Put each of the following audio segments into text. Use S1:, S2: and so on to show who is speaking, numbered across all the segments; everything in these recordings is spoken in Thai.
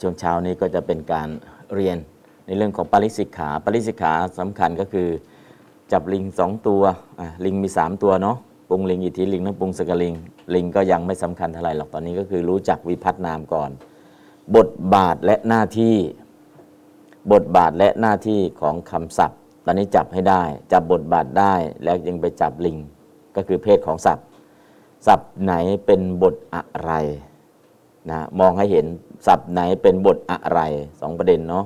S1: ช่วงเช้านี้ก็จะเป็นการเรียนในเรื่องของปริสิกขาปริสิกขาสำคัญก็คือ จับลิงสองตัวลิงมี 3 ตัวเนาะปรุงลิงอิทธิลิงน้ำปรุงสกลิง ลิงก็ยังไม่สำคัญเท่าไหร่หรอกตอนนี้ก็คือรู้จักวิพัฒนามก่อน บทบาทและหน้าที่ บทบาทและหน้าที่ของคำศัพท์ ตอนนี้จับให้ได้ จับบทบาทได้แล้วยังไปจับลิงก็คือเพศของศัพท์ศัพท์ไหนเป็นบทอะไร นะมองให้เห็นศัพท์ไหนเป็นบทอะไรสองประเด็นเนาะ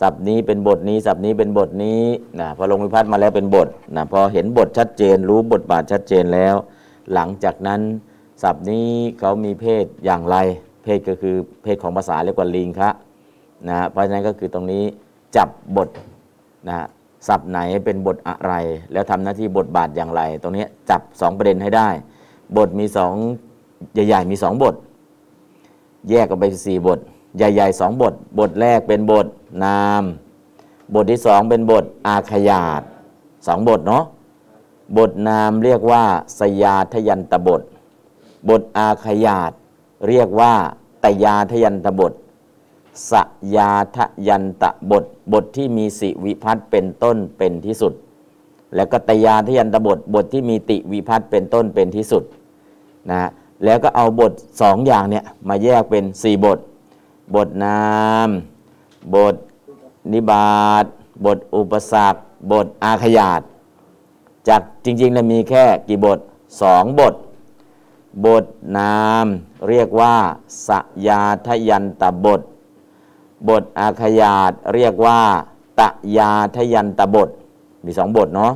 S1: ศัพท์นี้เป็นบทนี้ศัพท์นี้เป็นบทนี้นะพอลงวิพัฒน์มาแล้วเป็นบทนะพอเห็นบทชัดเจน รู้บทบาทชัดเจนแล้ว หลังจากนั้นศัพท์นี้เขามีเพศอย่างไร เพศก็คือเพศของภาษาเรียกว่าลิงคะนะเพราะฉะนั้นก็คือตรงนี้จับบทนะศัพท์ไหนเป็นบทอะไร แล้วทำหน้าที่บทบาทอย่างไร ตรงนี้จับสองประเด็นให้ได้ บทมีสองใหญ่ ๆ มีสองบท แยกออกไปสี่บท ใหญ่ๆสองบท บทแรกเป็นบทนาม บทที่สองเป็นบทอาขยาตสองบทเนาะบทนามเรียกว่าสยาทยันตบท บทอาขยาตเรียกว่าตยาทยันตบทสยาทยันตบท บทที่มีสิวิพัตน์เป็นต้นเป็นที่สุด แล้วก็ตยาทยันตบท บทที่มีติวิพัตน์เป็นต้นเป็นที่สุดนะฮะ แล้วก็เอาบทสองอย่างเนี่ยมาแยกเป็นสี่บท บทนาม บทนิบาตบทอุปสรรคบทอาขยาตจากจริงๆแล้วมีแค่กี่บทสองบท บทนามเรียกว่าสยาทยันตบท บทอาขยาตเรียกว่าตยาทยันตบท มีสองบทเนาะ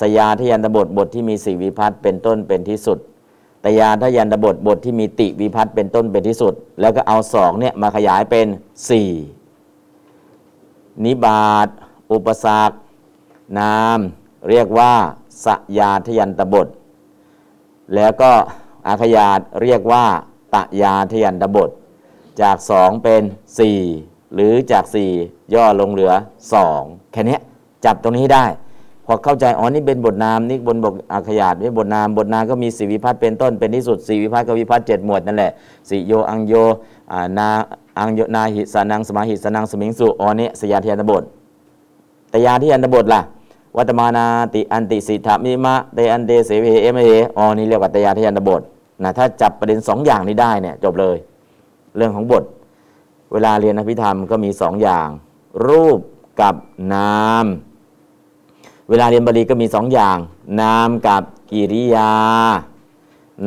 S1: สยาทยันตบทบทที่มีสี่วิพัตน์เป็นต้นเป็นที่สุด ตยาทยันตบทบทที่มีติวิพัตน์เป็นต้นเป็นที่สุด แล้วก็เอาสองเนี่ยมาขยายเป็นสี่นิบาตอุปสรรคนาม เรียกว่าสยาทยันตบท แล้วก็อาขยาตเรียกว่าตยาทยันตบท จากสองเป็นสี่หรือจากสี่ย่อลงเหลือสองแค่นี้จับตรงนี้ได้ พอเข้าใจอ๋อนี่เป็นบทนามนี่บนบทอาขยาตนี่บทนามบทนามก็มีสีวิพัฒน์เป็นต้นเป็นที่สุดสีวิพัฒน์กับวิพัฒน์เจ็ดหมวดนั่นแหละสิโยอังโยอ่านาอังโยนาหิสานังสมาหิสานังสมิงสุอ๋อนี่สยาทยันตบทตยาที่ยันตบทล่ะวัตมานาติอันติสิทธามิมะเตอันเตเสวเอเมเหอ๋อนี่เรียกว่าตยาที่ยันตบทนะถ้าจับประเด็นสองอย่างนี้ได้เนี่ยจบเลย เรื่องของบท เวลาเรียนอภิธรรมก็มีสองอย่าง รูปกับนาม เวลาเรียนบาลีก็มีสองอย่าง นามกับกิริยา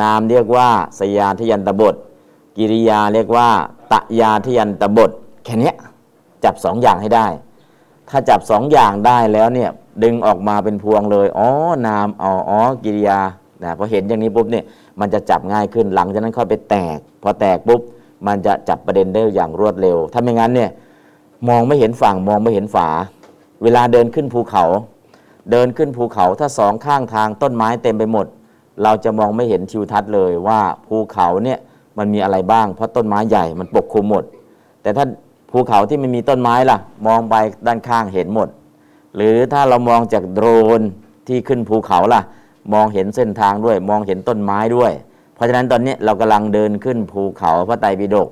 S1: นามเรียกว่าสยาทยันตบท กิริยาเรียกว่าตะยาทยันตบทแค่นี้จับสองอย่างให้ได้ ถ้าจับสองอย่างได้แล้วเนี่ยดึงออกมาเป็นพวงเลยอ๋อนามอ๋ออ๋อกิริยานะพอเห็นอย่างนี้ปุ๊บเนี่ยมันจะจับง่ายขึ้นหลังจากนั้นค่อยไปแตก พอแตกปุ๊บมันจะจับประเด็นได้อย่างรวดเร็ว ถ้าไม่งั้นเนี่ยมองไม่เห็นฝั่งมองไม่เห็นฝา เวลาเดินขึ้นภูเขา เดินขึ้นภูเขาถ้าสองข้างทางต้นไม้เต็มไปหมด เราจะมองไม่เห็นทิวทัศน์เลยว่าภูเขาเนี่ยมันมีอะไรบ้าง เพราะต้นไม้ใหญ่มันปกคลุมหมด แต่ถ้าภูเขาที่ไม่มีต้นไม้ล่ะ มองไปด้านข้างเห็นหมด หรือถ้าเรามองจากโดรนที่ขึ้นภูเขาล่ะ มองเห็นเส้นทางด้วย มองเห็นต้นไม้ด้วย เพราะฉะนั้นตอนนี้เรากำลังเดินขึ้นภูเขาพระไตรปิฎก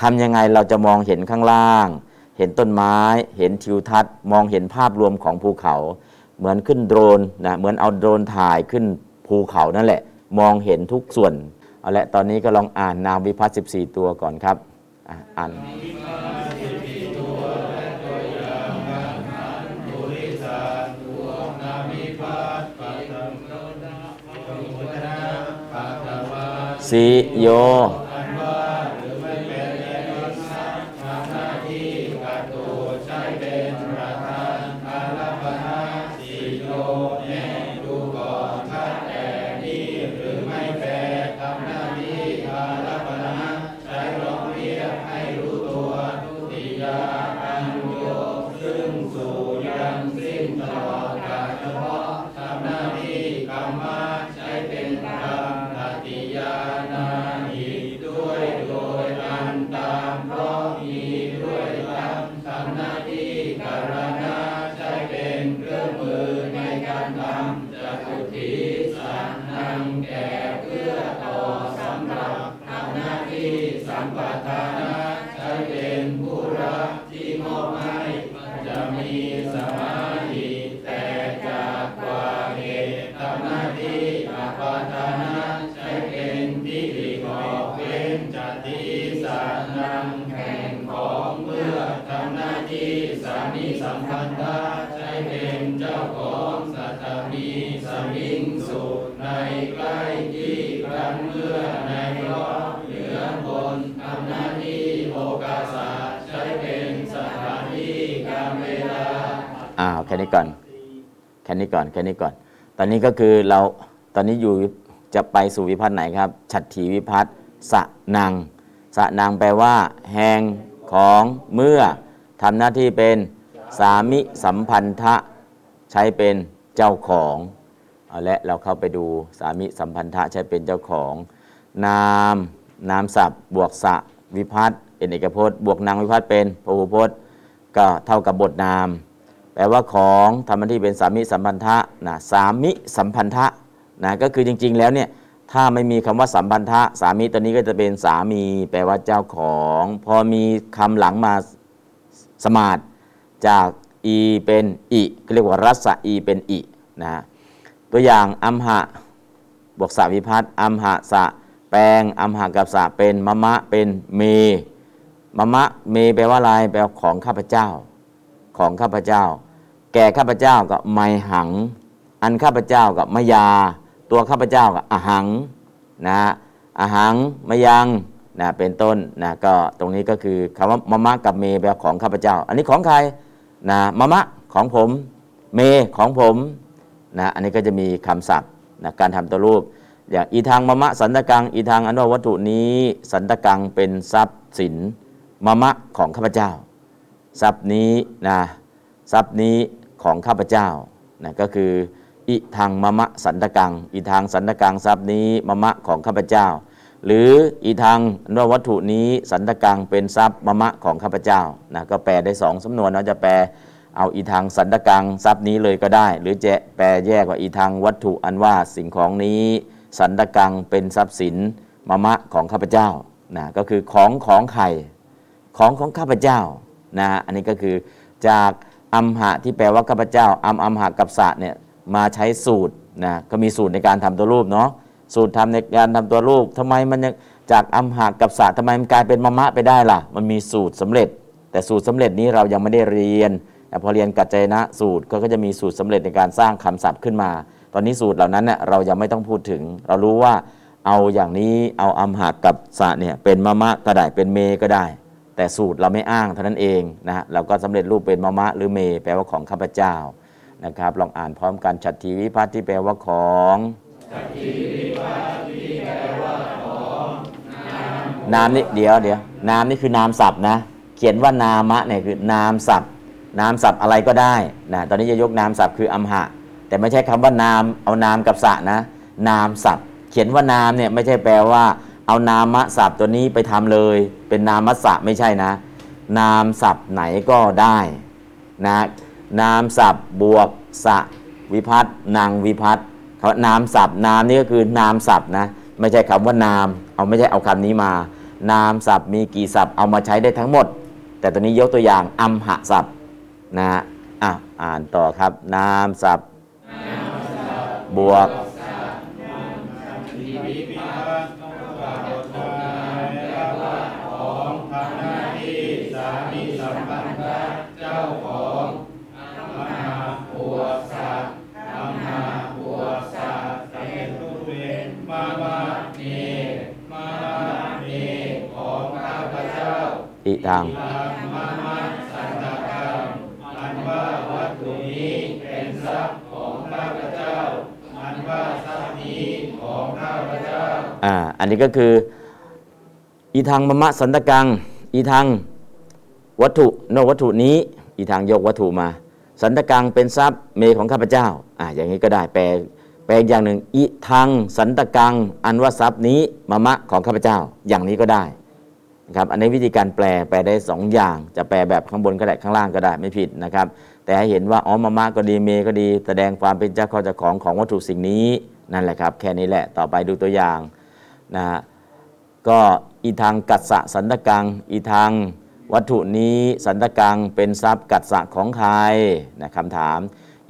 S1: ทำยังไงเราจะมองเห็นข้างล่าง เห็นต้นไม้ เห็นทิวทัศน์ มองเห็นภาพรวมของภูเขา เหมือนขึ้นโดรนนะเหมือนเอาโดรนถ่ายขึ้นภูเขานั่นแหละ มองเห็นทุกส่วนเอาละตอนนี้ก็ลองอ่านนามวิพัฒน์14 ตัวก่อนครับอ่านสิโย นี้ก่อน แค่นี้ก่อน แค่นี้ก่อน ตอนนี้ก็คือเรา ตอนนี้อยู่จะไปสู่วิพัฒน์ไหนครับ ฉัตรถีวิพัฒน์สะนางสะนางแปลว่า แห่งของเมื่อทำหน้าที่เป็นสามิสัมพันธะใช้เป็นเจ้าของเอาและเราเข้าไปดูสามิสัมพันธะใช้เป็นเจ้าของ นามนามศัพท์ บวกสะวิพัฒน์เป็นเอกพจน์ บวกนางวิพัฒน์เป็นพหูพจน์ ก็เท่ากับบทนาม แปลว่าของทำหน้าที่เป็นสามิสัมพันธะนะสามิสัมพันธะนะก็คือจริง ๆ แล้วเนี่ยถ้าไม่มีคำว่าสัมพันธะสามิตัวนี้ก็จะเป็นสามี แปลว่าเจ้าของ พอมีคำหลังมาสมาดจากอีเป็นอิก็เรียกว่ารัศอีเป็นอินะตัวอย่างอัมหะบวกสาวิพัฒน์อัมหะสะแปลงอัมหะกับสะเป็นมะมะเป็นเมมะมะเมแปลว่าอะไรแปลว่าของข้าพเจ้า ของข้าพเจ้า แก่ข้าพเจ้าก็ไมหัง อันข้าพเจ้ากับมะยา ตัวข้าพเจ้ากับอหังนะอหังมะยังนะเป็นต้นนะก็ตรงนี้ก็คือคำว่ามะมะกับเมแปลของข้าพเจ้า อันนี้ของใครนะมะมะของผม เมของผมนะอันนี้ก็จะมีคำศัพท์นะการทำตัวรูป อย่างอีทางมะมะสันตะกัง อีทางอนว่าวัตถุนี้ สันตะกังเป็นทรัพย์สินมะมะของข้าพเจ้า ทรัพย์นี้นะทรัพย์นี้ ของข้าพเจ้านะก็คืออิทางมะมะสันตกังอีทางสันตกังทรัพย์นี้มะมะของข้าพเจ้า หรืออีทางนววัตถุนี้สันตกังเป็นทรัพย์มะมะของข้าพเจ้านะก็แปลได้สองสำนวนเราจะแปลเอาอีทางสันตกังทรัพย์นี้เลยก็ได้ หรือจะแปลแยกว่าอีทางวัตถุอันว่าสิ่งของนี้ สันตกังเป็นทรัพย์สินมะมะของข้าพเจ้านะก็คือของของใครของของข้าพเจ้านะอันนี้ก็คือจาก อัมหะที่แปลว่าข้าพเจ้า อัมอัมหะกับสะเนี่ยมาใช้สูตรนะก็มีสูตรในการทำตัวรูปเนาะสูตรทำในการทำตัวรูปทำไมมันยังจากอัมหะกับสะทำไมมันกลายเป็นมะมะไปได้ล่ะ มันมีสูตรสำเร็จ แต่สูตรสำเร็จนี้เรายังไม่ได้เรียนแต่พอเรียนกัจจนะสูตรก็จะมีสูตรสำเร็จในการสร้างคำศัพท์ขึ้นมา ตอนนี้สูตรเหล่านั้นเน่ยเรายังไม่ต้องพูดถึง เรารู้ว่าเอาอย่างนี้เอาอัมหะกับสะเนี่ยเป็นมะมะก็ได้เป็นเมก็ได้ แต่สูตรเราไม่อ้างเท่านั้นเองนะฮะเราก็สำเร็จรูปเป็นมะมะหรือเม แปลว่าของข้าพเจ้านะครับ ลองอ่านพร้อมกันฉัตรทีวิพัฒน์ที่แปลว่าของนามนี่เดี๋ยวเดี๋ยวนามนี่คือนามศัพท์นะเขียนว่านามะเนี่ยคือนามศัพท์ นามศัพท์อะไรก็ได้นะตอนนี้จะยกนามศัพท์คืออัมหะ แต่ไม่ใช่คำว่านามเอานามกับสะนะ นามศัพท์ เขียนว่านามเนี่ยไม่ใช่แปลว่า เอานามศัพท์ตัวนี้ไปทำเลย เป็นนามสะไม่ใช่นะ นามศัพท์ไหนก็ได้นะนามศัพท์บวกสะวิพัฒนางวิพัฒน์คำว่านามศัพท์นามนี่ก็คือนามศัพท์นะไม่ใช่คำว่านาม เอาไม่ใช่เอาคำนี้มา นามศัพท์มีกี่ศัพท์เอามาใช้ได้ทั้งหมด แต่ตัวนี้ยกตัวอย่างอัมหะศัพท์นะอะอ่านต่อครับ นามศัพท์บวก อิทังอ่าอันนี้ก็คือ อีทางมะมะสันตกัง อีทางวัตถุนอกวัตถุนี้ อีทางยกวัตถุมา สันตกังเป็นทรัพย์เมของข้าพเจ้าอ่าอย่างนี้ก็ได้แปลแปลอีกอย่างหนึ่ง อีทางสันตกัง อันว่าทรัพย์นี้มะมะของข้าพเจ้า อย่างนี้ก็ได้ นะครับอันนี้วิธีการแปลแปลได้สองอย่าง จะแปลแบบข้างบนก็ได้ข้างล่างก็ได้ไม่ผิดนะครับ แต่ให้เห็นว่าอ๋อมามะก็ดีเมก็ดี แสดงความเป็นเจ้าข้อเจ้าของของวัตถุสิ่งนี้นั่นแหละครับ แค่นี้แหละต่อไปดูตัวอย่างนะฮะก็อีทางกัสสะสันตกัง อีทางวัตถุนี้สันตกังเป็นทรัพย์กัสสะของใครนะคำถาม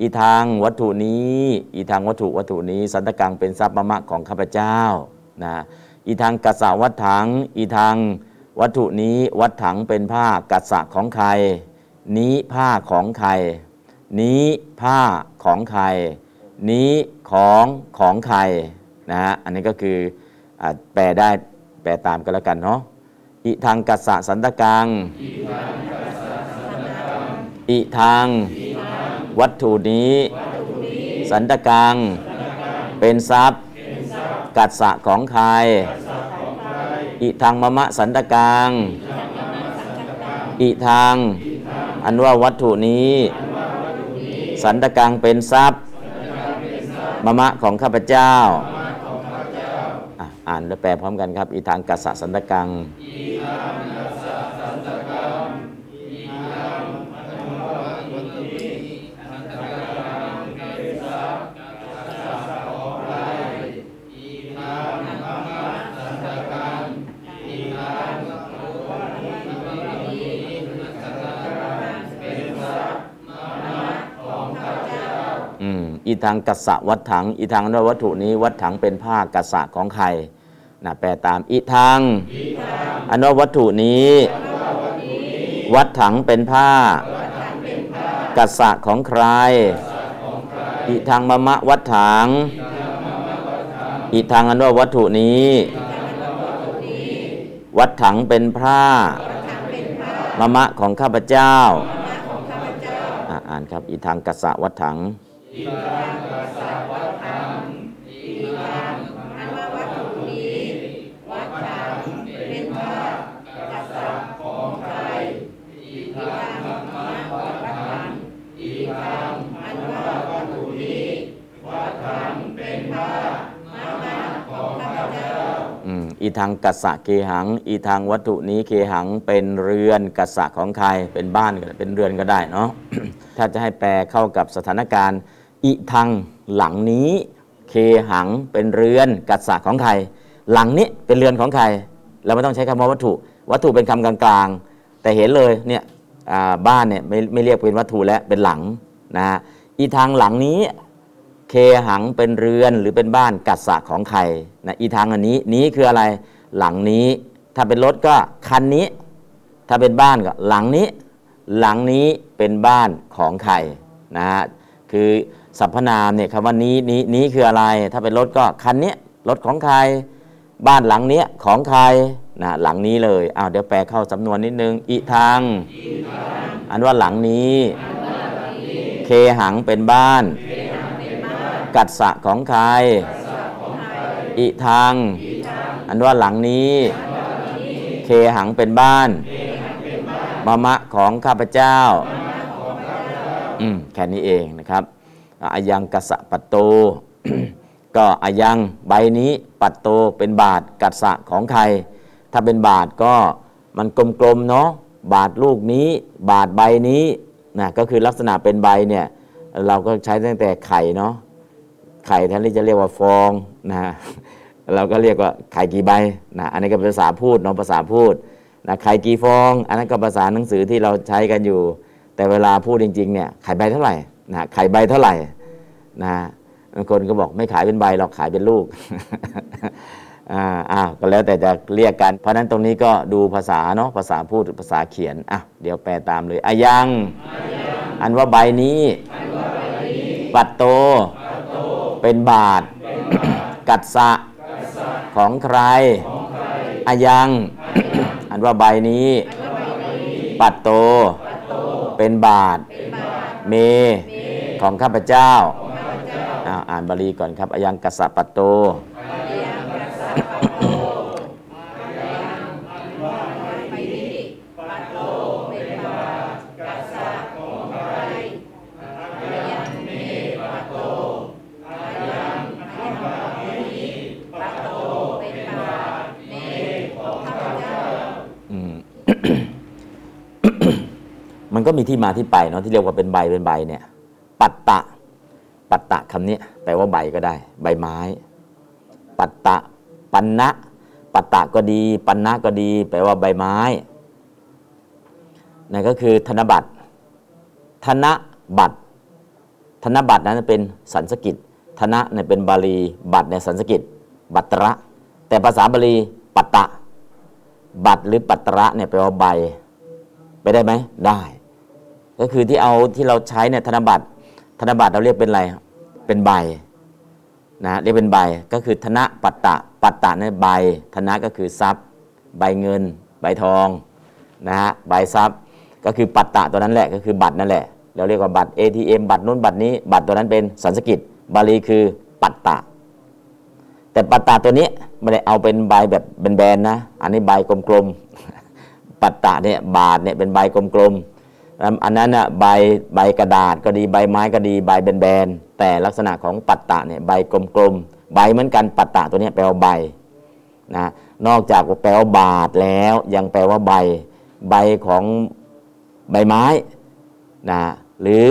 S1: อีทางวัตถุนี้ อีทางวัตถุวัตถุนี้ สันตกังเป็นทรัพย์มะมะของข้าพเจ้านะอีทางกัสสะวัฏถัง อีทาง วัตถุนี้วัดถังเป็นผ้ากัสสะของใคร นี้ผ้าของใคร นี้ผ้าของใคร นี้ของของใครนะฮะอันนี้ก็คืออแปลได้แปลตามกันแล้วกันเนาะอิทางกัสสะสันตกังอิทางวัตถุนี้ สันตกัง เป็นทรัพย์ กัสสะของใคร อิทางมะมะสันตกัง อิทางอันว่าวัตถุนี้ สันตกังเป็นทรัพย์มะมะของข้าพเจ้า อะอ่านแล้วแปลพร้อมกันครับ อิทางกัสสะสันตกังอื อีทางกัสสะวัดถัง อีทางนวัตถุนี้วัดถังเป็นผ้ากัสสะของใครนะแปลตามอีทางอันว่าวัตถุนี้ วัดถังเป็นผ้า กัสสะของใครอีทางมะมะวัดถังอีทางอันว่าวัตถุนี้ วัดถังเป็นผ้ามะมะของข้าพเจ้า อะอ่านครับอีทางกัสสะวัดถัง อิ
S2: รังกัสสะวัฏังอิรังอันว่าวัตถุนี้วัฏังเป็นพระกัสสะของใครอิรังนันวัฏังอิรังอันว่าวัตถุนี้วัฏังเป็นพระ
S1: มาขอ
S2: งข้าพเจ้า
S1: อีทางกัสสะเคหัง อีทางวัตถุนี้เคหังเป็นเรือนกัสสะของใครเป็นบ้านก็เป็นเรือนก็ได้เนาะถ้าจะให้แปลเข้ากับสถานการณ์ อีทางหลังนี้ เคหังเป็นเรือนกัสสะของใคร หลังนี้เป็นเรือนของใคร เราไม่ต้องใช้คำว่าวัตถุ วัตถุเป็นคำกลางๆ แต่เห็นเลยเนี่ยบ้านเนี่ยไม่ไม่เรียกเป็นวัตถุแล้วเป็นหลังนะฮะอีทางหลังนี้ เคหังเป็นเรือนหรือเป็นบ้านกัสสะของใครนะอีทางอันนี้นี้คืออะไรหลังนี้ ถ้าเป็นรถก็คันนี้ ถ้าเป็นบ้านก็หลังนี้ หลังนี้เป็นบ้านของใครนะฮะคือ สรรพนามเนี่ยคำว่านี้นี้นี้คืออะไร ถ้าเป็นรถก็คันนี้รถของใคร บ้านหลังเนี้ยของใครนะหลังนี้เลยอ้าวเดี๋ยวแปลเข้าสำนวนนิดนึงอีทางอันว่าหลังนี้ เคหังเป็นบ้าน กัสสะของใครอิทางอันว่าหลังนี้ เคหังเป็นบ้านมะมะของข้าพเจ้าอืมแค่นี้เองนะครับ อายังกัสะปัตโต ก็อายังใบนี้ปัตโตเป็นบาทกัสะของใคร ถ้าเป็นบาทก็มันกลมๆเนาะบาทลูกนี้บาทใบนี้นะก็คือลักษณะเป็นใบเนี่ยเราก็ใช้ตั้งแต่ไข่เนาะไข่แทนที่จะเรียกว่าฟองนะเราก็เรียกว่าไข่กี่ใบนะอันนี้ก็เป็นภาษาพูดเน้องภาษาพูดนะไข่กี่ฟอง อันนั้นก็ภาษาหนังสือที่เราใช้กันอยู่ แต่เวลาพูดจริงๆเนี่ยไข่ใบเท่าไหร่ นะไข่ใบเท่าไหร่นะบางคนก็บอกไม่ขายเป็นใบหรอกขายเป็นลูกอ่าอ้าวก็แล้วแต่จะเรียกกัน เพราะฉะนั้นตรงนี้ก็ดูภาษาเนาะภาษาพูดภาษาเขียนอะเดี๋ยวแปลตามเลยอายัง อันว่าใบนี้ ปัตโต เป็นบาท กัดสะของใครอายัง อันว่าใบนี้ ปัตโต เป็นบาทเมีของข้าพเจ้าอ่านบาลีก่อนครับอยังกัสสะปัตโต มันก็มีที่มาที่ไปเนาะที่เรียกว่าเป็นใบเป็นใบเนี่ย ปัตตะ ปัตตะคำนี้แปลว่าใบก็ได้ ใบไม้ ปัตตะ ปันนะปัตตะก็ดี ปันนะก็ดี แปลว่าใบไม้นั่นก็คือธนบัตร ธนบัตร ธนบัตรนั้นเป็นสันสกิตธนะเนี่ยเป็นบาลีบัตรในสันสกิตบัตระ แต่ภาษาบาลีปัตตะ บัตรหรือปัตระเนี่ยแปลว่าใบ ไปได้ไหมได้ ก็คือที่เอาที่เราใช้เนี่ยธนบัตรธนบัตรเราเรียกเป็นอะไรเป็นใบนะเรียกเป็นใบก็คือธนปัตตะปัตตะนั่นใบธนก็คือทรัพย์ ใบเงิน ใบทองนะฮะใบทรัพย์ก็คือปัตตะตัวนั้นแหละก็คือบัตรนั่นแหละเราเรียกว่าบัตร ATM บัตรนู้นบัตรนี้ บัตรตัวนั้นเป็นสันสกิตบาลีคือปัตตะ แต่ปัตตะตัวนี้ไม่ได้เอาเป็นใบแบบแบนๆนะ อันนี้ใบกลมๆปัตตะเนี่ยบาทเนี่ยเป็นใบกลมๆ อันนั้นน่ะใบใบกระดาษก็ดีใบไม้ก็ดีใบแบนๆแต่ลักษณะของปัตตะเนี่ยใบกลมๆใบเหมือนกันปัตตะตัวนี้แปลว่าใบนะนอกจากแปลว่าบาทแล้วยังแปลว่าใบ ใบของใบไม้นะหรือ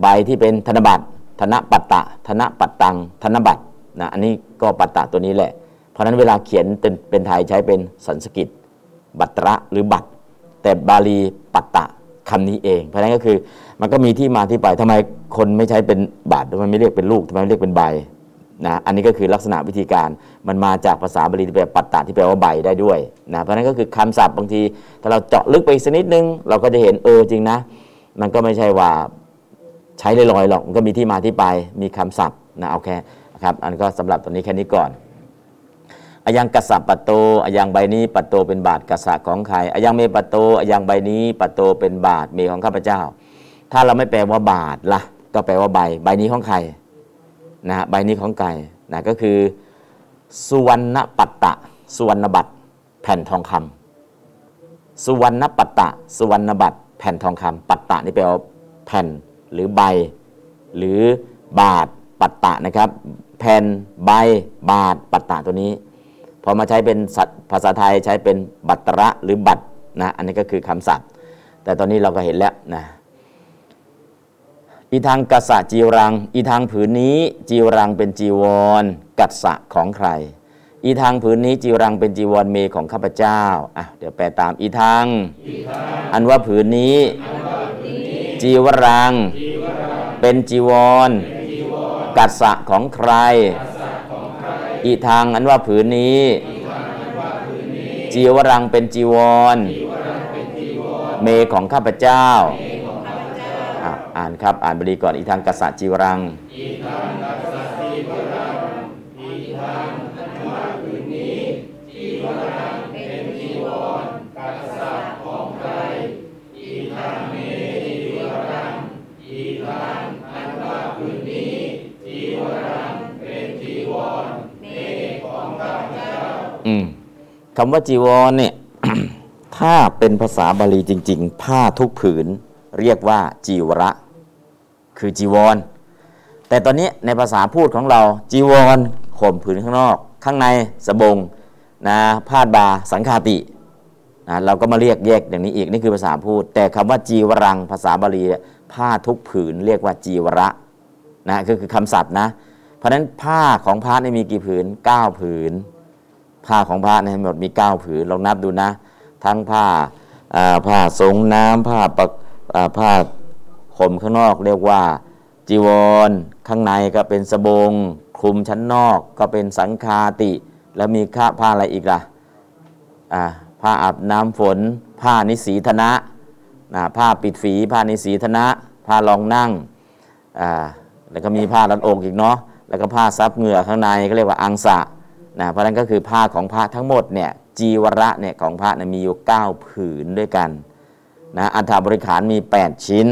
S1: ใบที่เป็นธนบัตรธนปัตตะธนปัตตังธนบัตรนะอันนี้ก็ปัตตะตัวนี้แหละ เพราะฉะนั้นเวลาเขียนเป็นเป็นไทยใช้เป็นสันสกิต บัตระหรือบัตรแต่บาลีปัตตะ คำนี้เอง เพราะนั้นก็คือมันก็มีที่มาที่ไปทำไมคนไม่ใช้เป็นบาททำไมไม่เรียกเป็นลูกทำไมไม่เรียกเป็นใบนะอันนี้ก็คือลักษณะวิธีการมันมาจากภาษาบาลีที่แปลปัตตะที่แปลว่าใบได้ด้วยนะเพราะนั้นก็คือคำศัพท์บางที ถ้าเราเจาะลึกไปอีกสักนิดนึง เราก็จะเห็นเออจริงนะ มันก็ไม่ใช่ว่าใช้ลอยๆหรอกมันก็มีที่มาที่ไปมีคำศัพท์นะเอาแค่ครับอันก็สำหรับตอนนี้แค่นี้ก่อน อายังกษัตริย์ปัตโตอายังใบนี้ปัตโตเป็นบาทกษัตริย์ของใครอายังเมปัตโตอายังใบนี้ปัตโตเป็นบาทเมของข้าพเจ้า ถ้าเราไม่แปลว่าบาทละ่ะ ก็แปลว่าใบ ใบนี้ของใครนะฮะใบนี้ของไก่นะก็คือสุวรรณปัตตะสุวรรณบัตรแผ่นทองคำสุวรรณปัตตะสุวรรณบัตรแผ่นทองคำปัตตะนี่แปลว่าแผ่นหรือใบ หรือบาทปัตตะนะครับ แผ่นใบบาทปัตตะตัวนี้ พอมาใช้เป็นภาษาไทยใช้เป็นบัตระหรือบัตรนะอันนี้ก็คือคำศัพท์ แต่ตอนนี้เราก็เห็นแล้วนะอีทางกษะจีวรัง อีทางผืนนี้จีวรังเป็นจีวร กัสสะของใคร อีทางผืนนี้จีวรังเป็นจีวรเมของข้าพเจ้าอะเดี๋ยวแปลตามอีทาง อันว่าผืนนี้ จีวรัง เป็นจีวร กัสสะของใคร อีทางอันว่าผืนนี้ จีวรังเป็นจีวร เมของข้าพเจ้า อ่านครับ อ่านบริก่อน อีทางกษัตริย์จีวรังอื คำว่าจีวรเนี่ยถ้าเป็นภาษาบาลีจริง ๆ ผ้าทุกผืนเรียกว่าจีวระ คือจีวร แต่ตอนนี้ในภาษาพูดของเราจีวรข่มผืนข้างนอก ข้างในสบงนะผ้าดบาสังคาตินะเราก็มาเรียกแยกอย่างนี้อีกนี่คือภาษาพูด แต่คำว่าจีวรัง ภาษาบาลีผ้าทุกผืนเรียกว่าจีวระนะก็คือคำศัพท์นะ เพราะฉะนั้นผ้าของพระนี่มีกี่ผืน 9 ผืน ผ้าของพระในหมดมี9ผืนลองนับดูนะ ทั้งผ้าผ้าสงน้ำผ้าปักผ้าห่มข้างนอกเรียกว่าจีวร ข้างในก็เป็นสบง คลุมชั้นนอกก็เป็นสังคาติ แล้วมีข้าผ้าอะไรอีกล่ะอ่าผ้าอาบน้ำฝน ผ้านิสีธนะนะผ้าปิดฝี ผ้านิสีธนะ ผ้ารองนั่งแล้วก็มีผ้ารัดอกอีกเนาะแล้วก็ผ้าซับเหงื่อข้างในก็เรียกว่าอังสะ นะเพราะนั้นก็คือผ้าของพระทั้งหมดเนี่ยจีวระเนี่ยของพระนี่ยมีอยู่ 9 ผืนด้วยกันนะอัฐบริขารมี 8 ชิ้น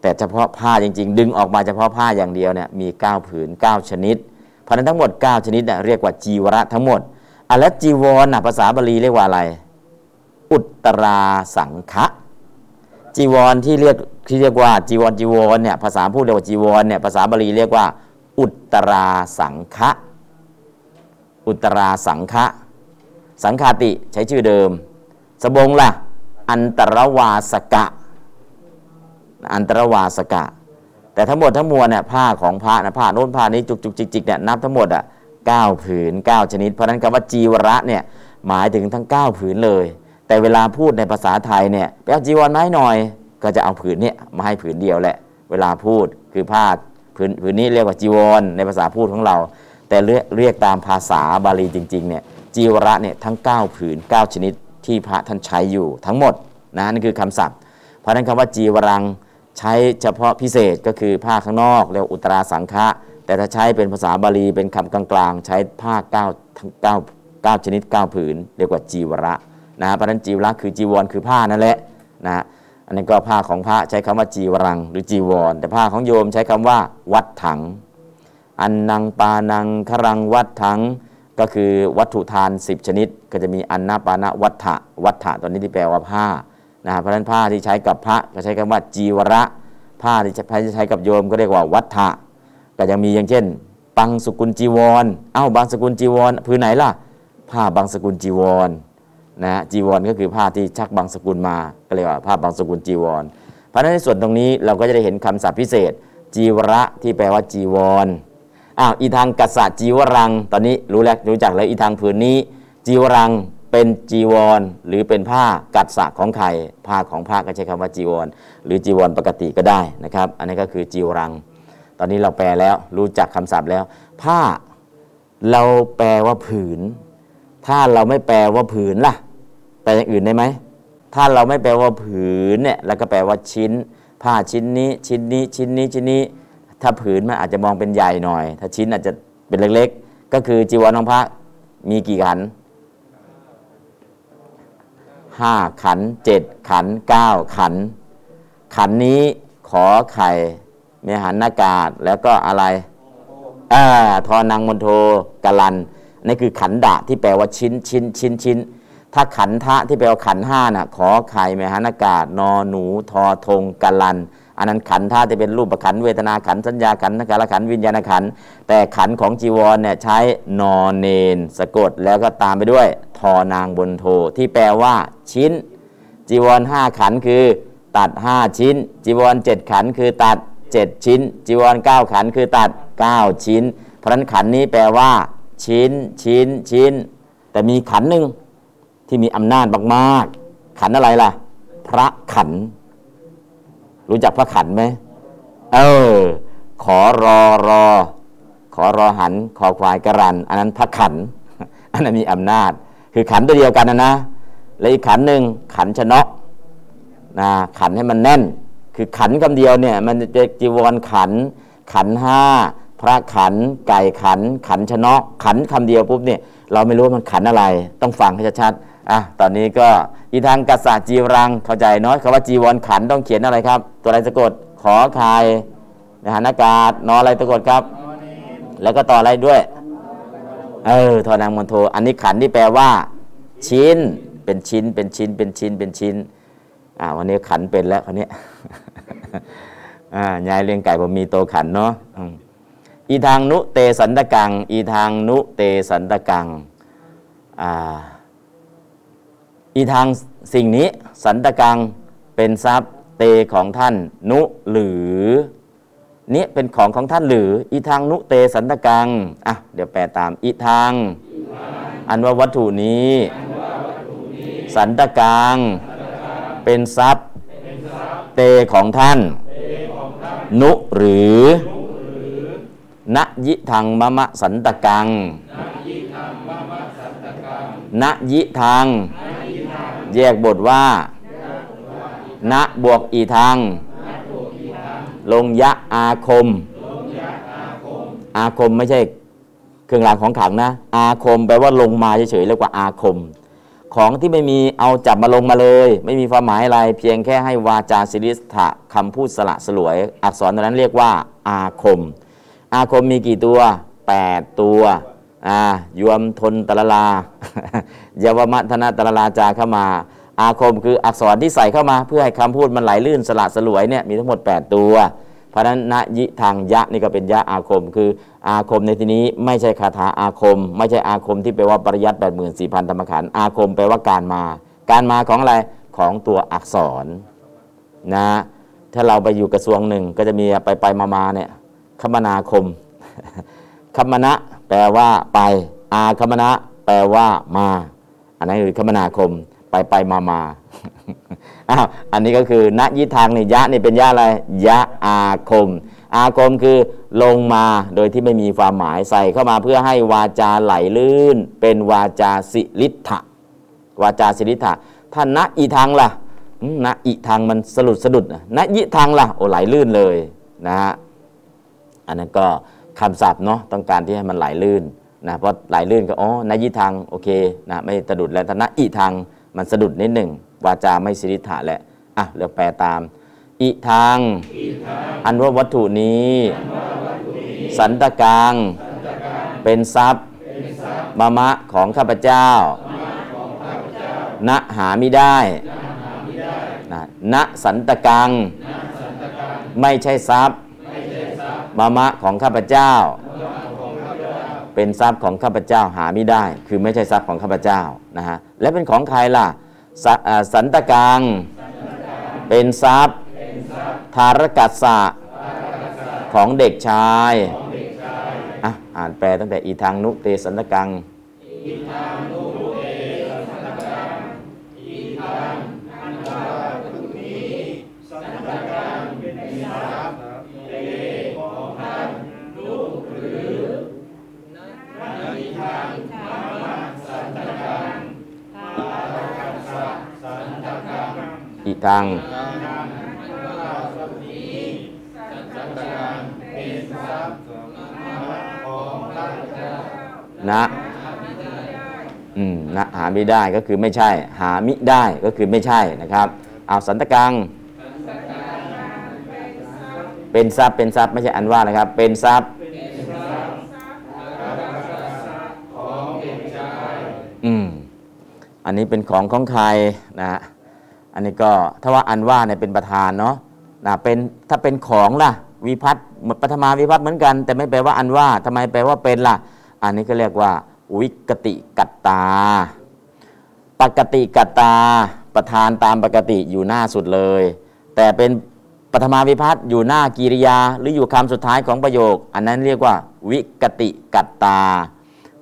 S1: แต่เฉพาะผ้าจริง ๆ ดึงออกมาเฉพาะผ้าอย่างเดียวเนี่ยมี 9 ผืน 9 ชนิด เพราะนั้นทั้งหมด 9 ชนิดเนี่ยเรียกว่าจีวระทั้งหมดอะแล้วจีวรนะภาษาบาลีเรียกว่าอะไร อุตราสังฆะจีวรที่เรียกที่เรียกว่าจีวรจีวรเนี่ยภาษาพูดเรียกว่าจีวรเนี่ยภาษาบาลีเรียกว่า อุตตราสังฆะ อุตราสังฆะสังคาติใช้ชื่อเดิม สบงล่ะ อันตรวาสกะ อันตรวาสกะ แต่ทั้งหมดทั้งมวลเนี่ยผ้าของพระนะผ้าโน้นผ้านี้จุกจุกจิกจิกเนี่ยนับทั้งหมดอะเก้าผืนเก้าชนิด เพราะนั้นคำว่าจีวระเนี่ยหมายถึงทั้ง9ผืนเลย แต่เวลาพูดในภาษาไทยเนี่ยไปเอาจีวรมาให้หน่อย ก็จะเอาผืนเนี่ยมาให้ผืนเดียวแหละ เวลาพูดคือผ้าผืนผืนนี้เรียกว่าจีวรในภาษาพูดของเรา แต่เรียกเรียกตามภาษาบาลีจริงๆเนี่ยจีวระเนี่ยทั้ง 9 ผืน 9 ชนิดที่พระท่านใช้อยู่ทั้งหมดนะนั่นคือคำศัพท์ เพราะนั้นคำว่าจีวรังใช้เฉพาะพิเศษก็คือผ้าข้างนอกเรียกว่าอุตราสังฆะแต่ถ้าใช้เป็นภาษาบาลีเป็นคำกลางๆ ใช้ผ้าเก้าทั้งเก้าเก้าชนิดเก้าผืน เรียกว่าจีวระนะเพราะฉะนั้นจีวระคือจีวรคือผ้านั่นแหละนะฮะอันนี้ก็ผ้าของพระใช้คำว่าจีวรังหรือจีวร แต่ผ้าของโยมใช้คำว่าวัดถัง อันนังปานังครังวัดถังก็คือวัตถุทาน 10 ชนิด ก็จะมีอันนาปานะวัฏฐะวัฏฐะตัวนี้ที่แปลว่าผ้านะฮะเพราะฉะนั้นผ้าที่ใช้กับพระก็ใช้คำว่าจีวระ ผ้าที่ใช้ใช้กับโยมก็เรียกว่าวัฏฐะก็ยังมีอย่างเช่นปังสกุลจีวร เอ้าบางสกุลจีวรพื้นไหนล่ะ ผ้าบางสกุลจีวรนะฮะจีวรก็คือผ้าที่ชักบางสกุลมา ก็เรียกว่าผ้าบางสกุลจีวร เพราะฉะนั้นในส่วนตรงนี้เราก็จะได้เห็นคำศัพท์พิเศษ จีวระที่แปลว่าจีวร อ้าวอีทางกัสสะจีวรัง ตอนนี้รู้แล้วรู้จักแล้วอีทางผืนนี้ จีวรังเป็นจีวร หรือเป็นผ้ากัสสะของใครผ้าของผ้าก็ใช้คำว่าจีวร หรือจีวรปกติก็ได้นะครับ อันนี้ก็คือจีวรัง ตอนนี้เราแปลแล้วรู้จักคำศัพท์แล้ว ผ้าเราแปลว่าผืน ถ้าเราไม่แปลว่าผืนล่ะแปลอย่างอื่นได้ไหมถ้าเราไม่แปลว่าผืนเนี่ยเราก็แปลว่าชิ้น ผ้าชิ้นนี้ชิ้นนี้ชิ้นนี้ชิ้นนี้ ถ้าผืนมันอาจจะมองเป็นใหญ่หน่อย ถ้าชิ้นอาจจะเป็นเล็กๆ ก็คือจีวรของพระมีกี่ขันห้าขันเจ็ดขันเก้าขัน ขันนี้ขอไข่เมหันนากาศแล้วก็อะไรอ่าทอนังมณโทกลันนี่คือขันดะที่แปลว่าชิ้นชิ้นชิ้นชิ้นถ้าขันทะที่แปลว่าขันห้าน่ะขอไข่เมหันนากาศนอหนูทอทงกลัน อันนั้นขันธาจะเป็นรูปขันเวทนาขันสัญญาขันนักการขันวิญญาณขันแต่ขันของจีวรเนี่ยใช้นอนเนน สะกดแล้วก็ตามไปด้วยทอนางบนโท ที่แปลว่าชิ้น จีวรห้าขันคือตัดห้าชิ้น จีวรเจ็ดขันคือตัดเจ็ดชิ้น จีวรเก้าขันคือตัดเก้าชิ้น เพราะนั้นขันนี้แปลว่า ชิ้นชิ้นชิ้น แต่มีขันหนึ่งที่มีอำนาจมากๆ ขันอะไรล่ะ พระขันธ์ รู้จักพระขันไหมเออ ขอรอรอ ขอรอหัน ขอควายกระรัน อันนั้นพระขัน อันนั้นมีอำนาจ คือขันตัวเดียวกันนะนะและอีกขันหนึ่งขันชนะนะขันให้มันแน่น คือขันคำเดียวเนี่ย มันจะจีวรขัน ขันห้าพระขันไก่ขัน ขันชนะขันธ์คำเดียวปุ๊บเนี่ยเราไม่รู้ว่ามันขันอะไร ต้องฟังให้ชัดๆ อะตอนนี้ก็อีทางกัสสะจีวรังเข้าใจเนาะคำว่าจีวรขันต้องเขียนอะไรครับ ตัวอะไรสะกดขอคายมหานากาศนออะไรสะกดครับ แล้วก็ต่ออะไรด้วย เออทอนางมณโทอันนี้ขันที่แปลว่า ชิ้น เป็นชิ้น เป็นชิ้น เป็นชิ้น เป็นชิ้นอ่าวันนี้ขันเป็นแล้วคนนี้อ่ายายเลี้ยงไก่ผมมีโตขันเนาะอีทางนุเตสันตกัง อีทางนุเตสันตกังอ่า อีทางสิ่งนี้สันตกังเป็นทรัพย์เตของท่านนุหรือนี้เป็นของของท่านหรือ อีทางนุเตสันตกังอะเดี๋ยวแปลตามอีทาง อันว่าวัตถุนี้ สันตกังเป็นทรัพย์เตของท่าน นุหรือณยิทางมะมะสันตกังณยิทาง แยกบทว่า ณบวกอีทางลงยะอาคม อาคมไม่ใช่เครื่องรางของขลังนะ อาคมแปลว่าลงมาเฉยๆเรียกว่าอาคม ของที่ไม่มีเอาจับมาลงมาเลย ไม่มีความหมายอะไร เพียงแค่ให้วาจาศิริสถะคำพูดสละสลวย อักษรตัวนั้นเรียกว่า อาคม อาคมมีกี่ตัว 8 ตัว อ่ายวมทนตะละลายาวมัทนาตะละลาจาเข้ามา อาคมคืออักษรที่ใส่เข้ามาเพื่อให้คำพูดมันไหลลื่นสละสลวยเนี่ยมีทั้งหมด 8 ตัว เพราะนั้นณยิทางยะนี่ก็เป็นยะอาคม คืออาคมในที่นี้ไม่ใช่คาถาอาคม ไม่ใช่อาคมที่แปลว่าปริยัติแปดหมื่นสี่พันธรรมขันอาคมแปลว่าการมา การมาของอะไรของตัวอักษรนะถ้าเราไปอยู่กระทรวงหนึ่งก็จะมีไปไปมามาเนี่ยคมนาคมคมณะ ลว่าไป อาคมณะแปลว่ามา อันนั้นคือคมนาคม ไปไปมามาอ้าวอันนี้ก็คือณยิทางนี่ยะนี่เป็นยะอะไร ยะอาคม อาคมคือลงมาโดยที่ไม่มีความหมายใส่เข้ามาเพื่อให้วาจาไหลลื่น เป็นวาจาสิริธะวาจาสิริธะถ้าณอีทางล่ะณอีทางมันสลุดสะดุดนะณยิทางล่ะโอ้ไหลลื่นเลยนะฮะอันนั้นก็ คำศัพท์เนาะต้องการที่ให้มันไหลลื่นนะเพราะไหลลื่นก็อ๋อนายิทางโอเคนะไม่สะดุดแล้วนะอีทางมันสะดุดนิดหนึ่งวาจาไม่สิริธะแหละอะเดี๋ยวแปลตามอีทางอันว่าวัตถุนี้ สันตกังเป็นทรัพย์มามะของข้าพเจ้าณหาไมิได้นะณสันตกัง ไม่ใช่ทรัพย์ มามะของข้าพเจ้า เป็นทรัพย์ของข้าพเจ้าหาไม่ได้ คือไม่ใช่ทรัพย์ของข้าพเจ้านะฮะและเป็นของใครล่ะสสันตกังเป็นทรัพย์ธารกัสสะของเด็กชายอะอ่านแปลตั้งแต่อีทางนุเตสันตกังอีทังนะอืมนะหาไม่ได้ก็คือไม่ใช่ หามิได้ก็คือไม่ใช่นะครับ เอาสันตกัง เป็นทรัพย์เป็นทรัพย์ไม่ใช่อันว่านะครับ เป็นทรัพย์อืมอันนี้เป็นของของใครนะฮะ อันนี้ก็ถ้าว่าอันว่าเนี่ยเป็นประธานเนาะนะเป็นถ้าเป็นของล่ะวิพัฒน์ปฐมาวิพัฒน์เหมือนกัน แต่ไม่แปลว่าอันว่าทำไมแปลว่าเป็นล่ะ อันนี้ก็เรียกว่า วิกติกัตตา ปกติกัตตา ประธานตามปกติอยู่หน้าสุดเลย แต่เป็นปฐมาวิพัฒน์อยู่หน้ากิริยา หรืออยู่คำสุดท้ายของประโยค อันนั้นเรียกว่า วิกติกัตตา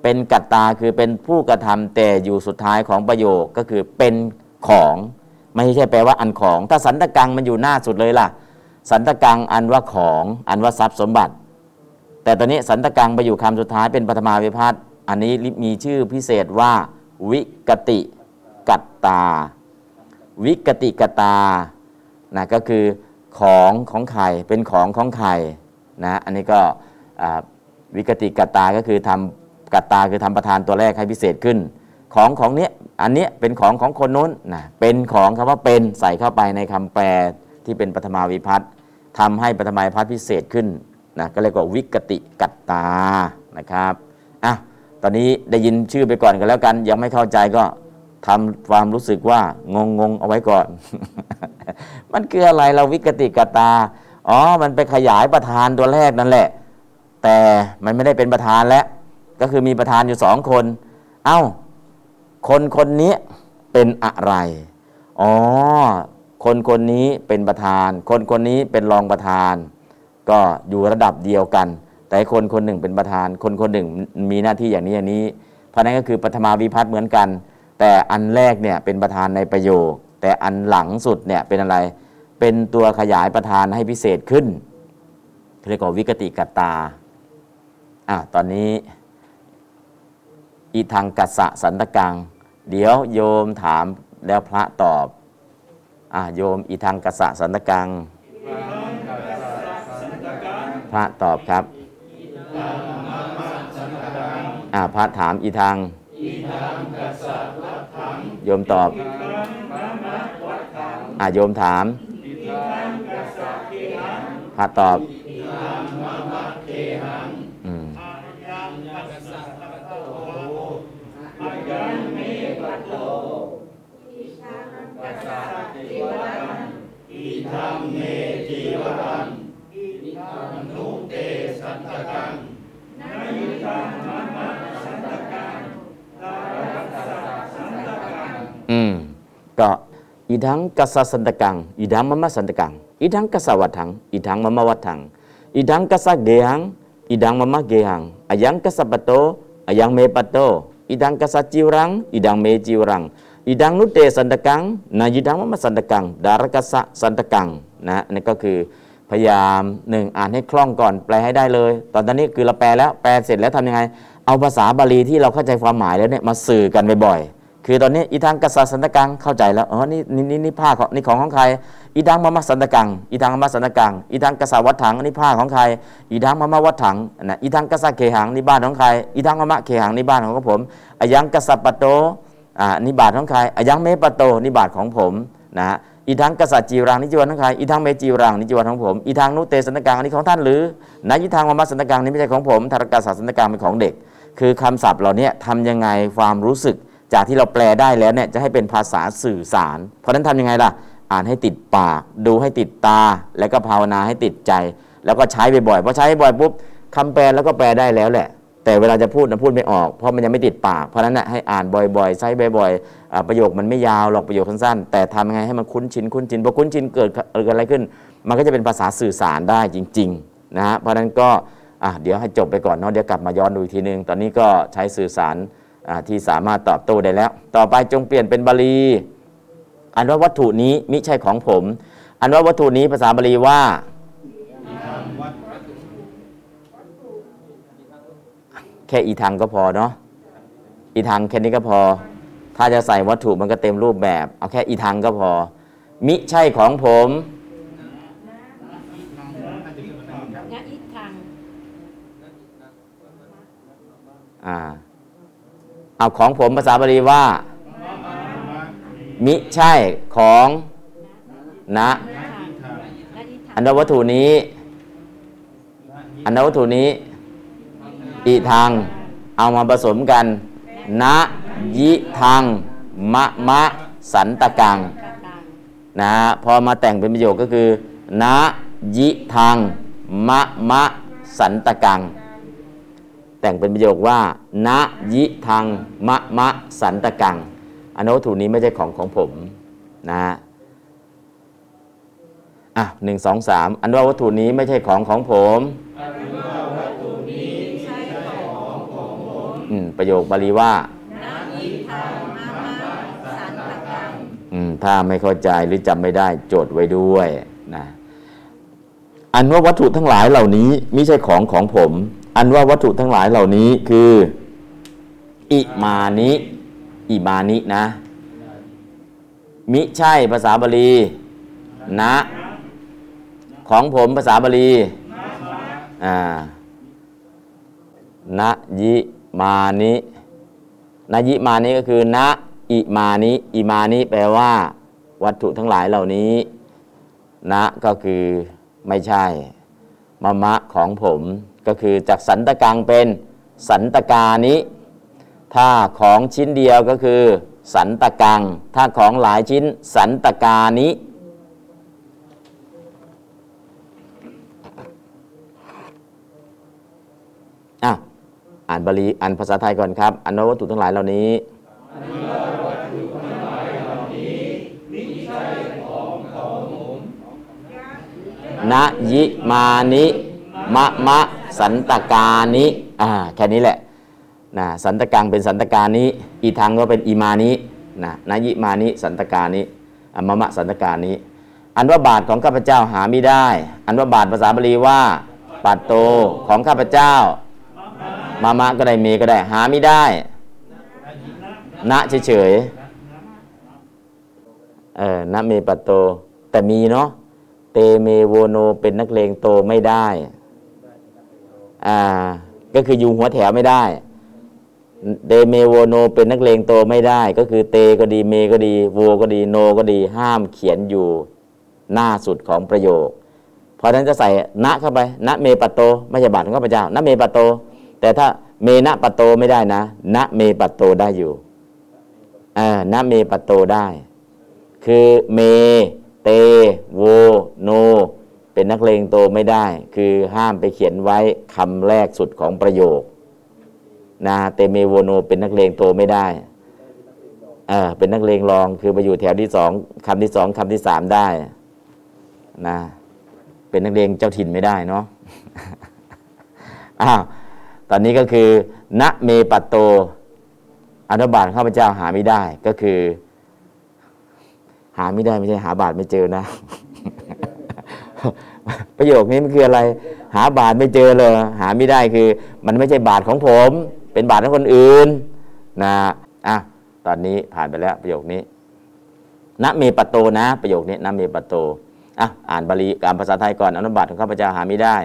S1: เป็นกัตตาคือเป็นผู้กระทำแต่อยู่สุดท้ายของประโยคก็คือเป็นของ ไม่ใช่แปลว่าอันของ ถ้าสันตะกังมันอยู่หน้าสุดเลยล่ะ สันตะกังอันว่าของอันว่าทรัพย์สมบัติ แต่ตอนนี้สันตะกังไปอยู่คำสุดท้ายเป็นปฐมาวิพัฒน์อันนี้มีชื่อพิเศษว่า วิกติกัตตา วิกติกตานะก็คือของของใครเป็นของของใครนะอันนี้ก็วิกติกตาก็คือทำกตาคือทำประธานตัวแรกให้พิเศษขึ้น ของของเนี้ย อันเนี้ยเป็นของของคนนู้นนะเป็นของคำว่าเป็นใส่เข้าไปในคำแปลที่เป็นปฐมาวิพัฒน์ทำให้ปฐมาวิพัฒน์พิเศษขึ้นนะก็เรียกว่าวิกติกัตตานะครับอะตอนนี้ได้ยินชื่อไปก่อนกันแล้วกัน ยังไม่เข้าใจก็ทำความรู้สึกว่างงงเอาไว้ก่อน มันคืออะไรเราวิกติกตา อ๋อ มันไปขยายประธานตัวแรกนั่นแหละ แต่มันไม่ได้เป็นประธานแล้ว ก็คือมีประธานอยู่สองคน เอ้า คนคนนี้เป็นอะไร อ๋อ คนคนนี้เป็นประธาน คนคนนี้เป็นรองประธาน ก็อยู่ระดับเดียวกัน แต่คนคนหนึ่งเป็นประธาน คนคนหนึ่งมีหน้าที่อย่างนี้อย่างนี้ เพราะนั้นก็คือปฐมาวิพัฒน์เหมือนกัน แต่อันแรกเนี่ยเป็นประธานในประโยค แต่อันหลังสุดเนี่ยเป็นอะไร เป็นตัวขยายประธานให้พิเศษขึ้นเรียกว่าวิกติกตาอะตอนนี้ อีทางกัสสะสันตกัง เดี๋ยวโยมถามแล้วพระตอบอะโยมอีทางกัสสะสันตกัง พระตอบครับอ่าพระถามอีทางโยมตอบอ่าโยมถามพระตอบอืม อืมก็อีทังกัสสะสันตกังอีดังมะมะสันตกังอีทังกัสสะวัฏถังอีทังมะมะวัฏถังอีดังกัสสะเกหังอีดังมะมะเกหังอายังกัสสะปะโตอายังเมปะโตอีดังกัสสะจิวรังอีดังเมจิวรัง อีดังนุเตสันตกังนายีดังมะมะสันตกัง ดารกัสะสันตกังนะนี่ก็คือพยายามหนึ่งอ่านให้คล่องก่อนแปลให้ได้เลย ตอนนี้คือเราแปลแล้วแปลเสร็จแล้วทำยังไง เอาภาษาบาลีที่เราเข้าใจความหมายแล้วเนี่ยมาสื่อกันบ่อยๆคือตอนนี้อีทางกษัตริย์สันตกังเข้าใจแล้วอ๋อนี่นี่นี่นี่ผ้าของนี่ของของใครอีทางมามาสันตกังอีทางมามาสันตกังอีทางกษัตริย์วัดถังนนี้ผ้าของใครอีทางมามาวัดถังนะอีทางกษัตริย์เคหังนี่บ้านของใครอีทางมามาเคหังนี่บ้านของผมอายังกษัตริย์ปโต อ่านี่บาทของใครอายังเมปะโตนี่บาทของผมนะอีทางกษัตริย์จีรังนี่จีวรของใครอีทางเมจีรังนี่จีวรของผมอีทางนุเตสันตกังอันนี้ของท่านหรือนะอีทางมามาสันตกังนี่ไม่ใช่ของผมธารกษัตริย์สันตกังเป็นของเด็ก คือคำศัพท์เหล่านี้ทำยังไงความรู้สึกจากที่เราแปลได้แล้วเนี่ยจะให้เป็นภาษาสื่อสาร เพราะนั้นทำยังไงล่ะ อ่านให้ติดปาก ดูให้ติดตา แล้วก็ภาวนาให้ติดใจ แล้วก็ใช้บ่อยๆพอใช้บ่อยปุ๊บคำแปลแล้วก็แปลได้แล้วแหละ แต่เวลาจะพูดนะพูดไม่ออก เพราะมันยังไม่ติดปาก เพราะนั้นนะให้อ่านบ่อยๆใช้บ่อยๆประโยคมันไม่ยาวหรอกประโยคสั้นๆแต่ทำยังไงให้มันคุ้นชินคุ้นชินพอคุ้นชินเกิดเกิดอะไรขึ้น มันก็จะเป็นภาษาสื่อสารได้จริงๆนะฮะเพราะนั้นก็เดี๋ยวให้จบไปก่อนเนาะเดี๋ยวกลับมาย้อนดูอีกทีนึง ตอนนี้ก็ใช้สื่อสารที่สามารถตอบโต้ได้แล้ว ต่อไปจงเปลี่ยนเป็นบาลี อันว่าวัตถุนี้มิใช่ของผม อันว่าวัตถุนี้ภาษาบาลีว่า ค่อีทางก็พอเนาะอีทางแค่นี้ก็พอ ถ้าจะใส่วัตถุมันก็เต็มรูปแบบ เอาแค่อีทางก็พอ มิใช่ของผม
S2: ยะอิทัง
S1: อ่าเอาของผมภาษาบาลีว่า มิใช่ของนะ
S2: ยะอิทัง
S1: อันว่าวัตถุนี้ อันว่าวัตถุนี้ อีทางเอามาผสมกัน นะยิทางมะมะ สันตกัง
S2: กะตัง
S1: นะ พอมาแต่งเป็นประโยคก็คือ นะยิทางมะมะ สันตะกัง แต่งเป็นประโยคว่า นะยิทางมะมะ สันตะกัง อันวัตถุนี้ไม่ใช่ของของผม นะอะหนึ่งสองสามอันว่าวัตถุนี้ไม่ใช่ของของผมอื มประโยคบาลีว่า
S2: นะอิทังมะมะสันตะกัง
S1: อืมถ้าไม่เข้าใจหรือจำไม่ได้โจทย์ไว้ด้วยนะอันว่าวัตถุทั้งหลายเหล่านี้ไม่ใช่ของของผม อันว่าวัตถุทั้งหลายเหล่านี้คือ อิมานิอิมานินะ มิใช่ภาษาบาลีนะ ของผมภาษาบาลีอ่านะยิ มานินะยิมานิก็คือนะอิมานิอิมานิแปลว่า วัตถุทั้งหลายเหล่านี้นะก็คือไม่ใช่มะมะของผมก็คือจากสันตกังเป็นสันตกานิถ้าของชิ้นเดียวก็คือ สันตกัง ถ้าของหลายชิ้นสันตกานิ อะ อ่านบาลีอ่านภาษาไทยก่อนครับอันว่าวัตถุทั้งหลายเหล่านี้นะยิมานิมะมะสันตกานิอ่าแค่นี้แหละนะสันตกังเป็นสันตกานิอิทังก็เป็นอิมานินะนะอิมานิสันตกานิมะมะสันตกานิอันว่าบาทของข้าพเจ้าหาไม่ได้ อันว่าบาทภาษาบาลีว่าปัตโตของข้าพเจ้า มะมะก็ได้เมก็ได้ หาไม่ได้นะเฉยๆเออนะเมปัตโต แต่มีเนาะเตเมโวโนเป็นนักเลงโตไม่ได้อ่าก็คืออยู่หัวแถวไม่ได้เตเมโวโนเป็นนักเลงโตไม่ได้ ก็คือเตก็ดีเมก็ดีโวก็ดีโนก็ดีห้ามเขียนอยู่หน้าสุดของประโยค เพราะฉะนั้นจะใส่นะเข้าไปนะเมปัตโตไม่ใช่บาทของข้าพเจ้านะเมปัตโต แต่ถ้าเมนะปัตโตไม่ได้นะนะเมปัตโตได้อยู่อ่านะเมปัตโตได้ คือเม เต โว โน เป็นนักเลงโตไม่ได้ คือห้ามไปเขียนไว้คำแรกสุดของประโยคนะเตเมโวโนเป็นนักเลงโตไม่ได้เออเป็นนักเลงรองคือไปอยู่แถวที่สองคำที่สองคำที่สามได้นะเป็นนักเลงเจ้าถิ่นไม่ได้เนาะอ้าว ตอนนี้ก็คือนะเมปัตโตอันว่าบาทข้าพเจ้าหาไม่ได้ ก็คือ หาไม่ได้ไม่ใช่หาบาทไม่เจอนะ ประโยคนี้มันคืออะไร หาบาทไม่เจอเลย หาไม่ได้คือ มันไม่ใช่บาทของผม เป็นบาทของคนอื่น นะอะตอนนี้ผ่านไปแล้วประโยคนี้นะเมปะโตนะ ประโยคนี้นะเมปะโตอะอ่านบาลีอ่านภาษาไทยก่อนอนุบัติของข้าพเจ้าหาไม่ได้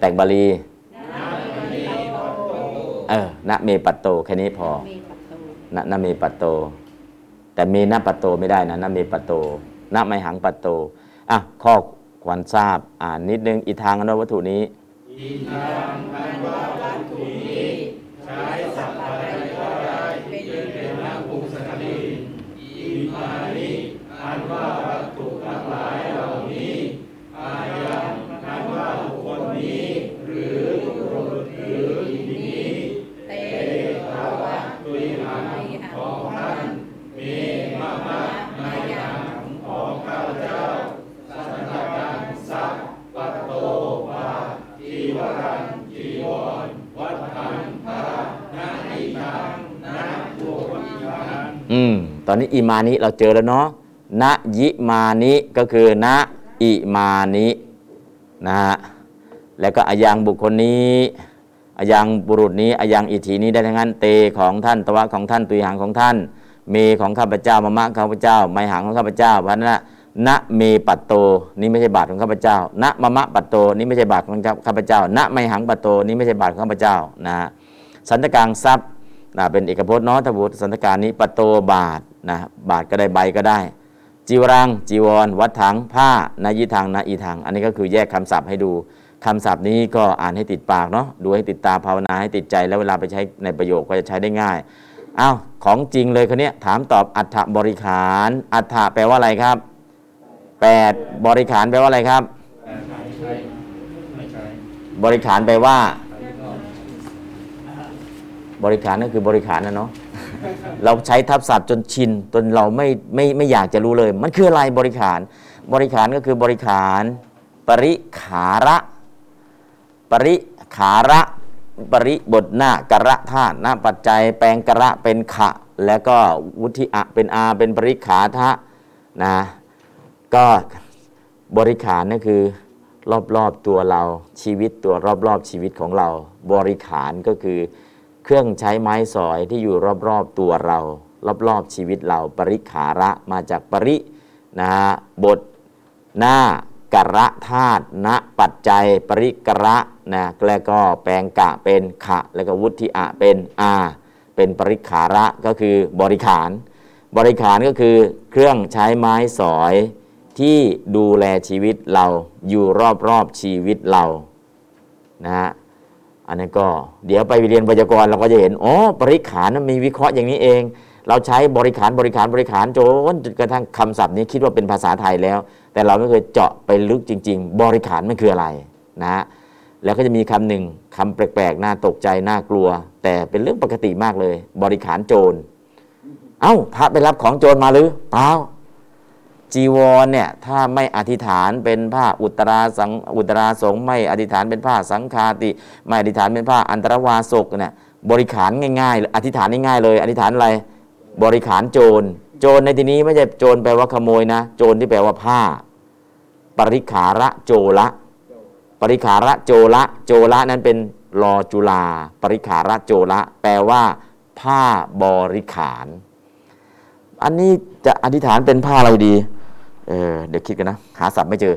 S1: แต่งบาลีเออนะเมปัตโตแค่นี้พอ
S2: เมปัตโต
S1: นะนะเมปัตโต แต่เมนะปัตโตไม่ได้นะนะเมปัตโตนะไมหังปัตโตอะข้อควรทราบอ่านนิดนึงอีทางอนวัตถุนี้
S2: เต อืม
S1: ตอนนี้อิมานิเราเจอแล้วเนาะนะยิมานิก็คือนะอิมานินะฮะแล้วก็อายังบุคคลนี้อายังบุรุษนี้อายังอิทธินี้ได้ทั้งนั้นเตของท่านตวะของท่านตุยหังของท่าน เมของข้าพเจ้ามะมะข้าพเจ้า ไมหังของข้าพเจ้าพันนะนะเมปัตโตนี่ไม่ใช่บาทของข้าพเจ้านะมะมะปัตโตนี่ไม่ใช่บาทของข้าพเจ้านะไมหังปัตโตนี่ไม่ใช่บาทของข้าพเจ้านะฮะสันตกลางทรัพย์ นะเป็นเอกพจน์เนาะถ้าพูดสันตการนี้ปะโตบาทนะบาทก็ได้ใบก็ได้ จีวรัง จีวร วัดถังผ้านายิทังนาอีทังอันนี้ก็คือแยกคำศัพท์ให้ดูคำศัพท์นี้ก็อ่านให้ติดปากเนาะดูให้ติดตาภาวนาให้ติดใจ แล้วเวลาไปใช้ในประโยคก็จะใช้ได้ง่ายอ้าวของจริงเลยคนนี้ยถามตอบอัฏฐบริขาร อัฏฐแปลว่าอะไรครับแปดบริขารแปลว่าอะไรครับ บริขารแปลว่า บริขารก็คือบริขารนะเนาะเราใช้ทับศัพท์จนชินจนเราไม่ไม่ไม่อยากจะรู้เลย มันคืออะไรบริขาร บริขารก็คือบริขาร ปริขาระปริขาระปริบทหน้ากระธาตุหน้าปัจจัย แปลงกระเป็นขะ แล้วก็วุธิอะเป็นอาเป็นปริขาทะนะก็บริขารนั่นคือรอบๆตัวเราชีวิตตัวรอบๆชีวิตของเรา บริขารก็คือ เครื่องใช้ไม้สอยที่อยู่รอบๆตัวเรา รอบๆชีวิตเราปริขาระมาจากปรินะฮะบทหน้ากระธาตุณปัจจัย ปริกระนะแล้วก็แปลงกะเป็นขะ แล้วก็วุฒิอะเป็นอาเป็นปริขาระก็คือบริขาร บริขารก็คือเครื่องใช้ไม้สอยที่ดูแลชีวิตเราอยู่รอบๆชีวิตเรานะฮะ อันนี้นก็เดี๋ยวไปเรียนไวยากรณ์เราก็จะเห็นอ๋อบริขารมันมีวิเคราะห์อย่างนี้เอง เราใช้บริขารบริขารบริขารจนจนกระทั่งคำศัพท์นี้คิดว่าเป็นภาษาไทยแล้ว แต่เราไม่เคยเจาะไปลึกจริง ๆ บริขารมันคืออะไรนะฮะแล้วก็จะมีคำหนึ่งคำแปลกๆน่าตกใจน่ากลัว แต่เป็นเรื่องปกติมากเลย บริขารโจร เอ้าพระไปรับของโจรมาหรือเปล่า จีวรเนี่ยถ้าไม่อธิษฐานเป็นผ้าอุตราสังอุตราสงไม่อธิษฐานเป็นผ้าสังฆาติไม่อธิษฐานเป็นผ้าอันตรวาสกเนี่ยบริขารง่ายๆ อธิษฐานง่ายๆเลย อธิษฐานอะไรบริขารโจร โจรในที่นี้ไม่ใช่โจรแปลว่าขโมยนะ โจรที่แปลว่าผ้า ปริขาระโจละปริขาระโจละโจละนั้นเป็นรอจุลา ปริขาระโจละแปลว่า ผ้าบริขาร อันนี้จะอธิษฐานเป็นผ้าอะไรดี เออเดี๋ยวคิดกันนะ หาศัพท์ไม่เจอ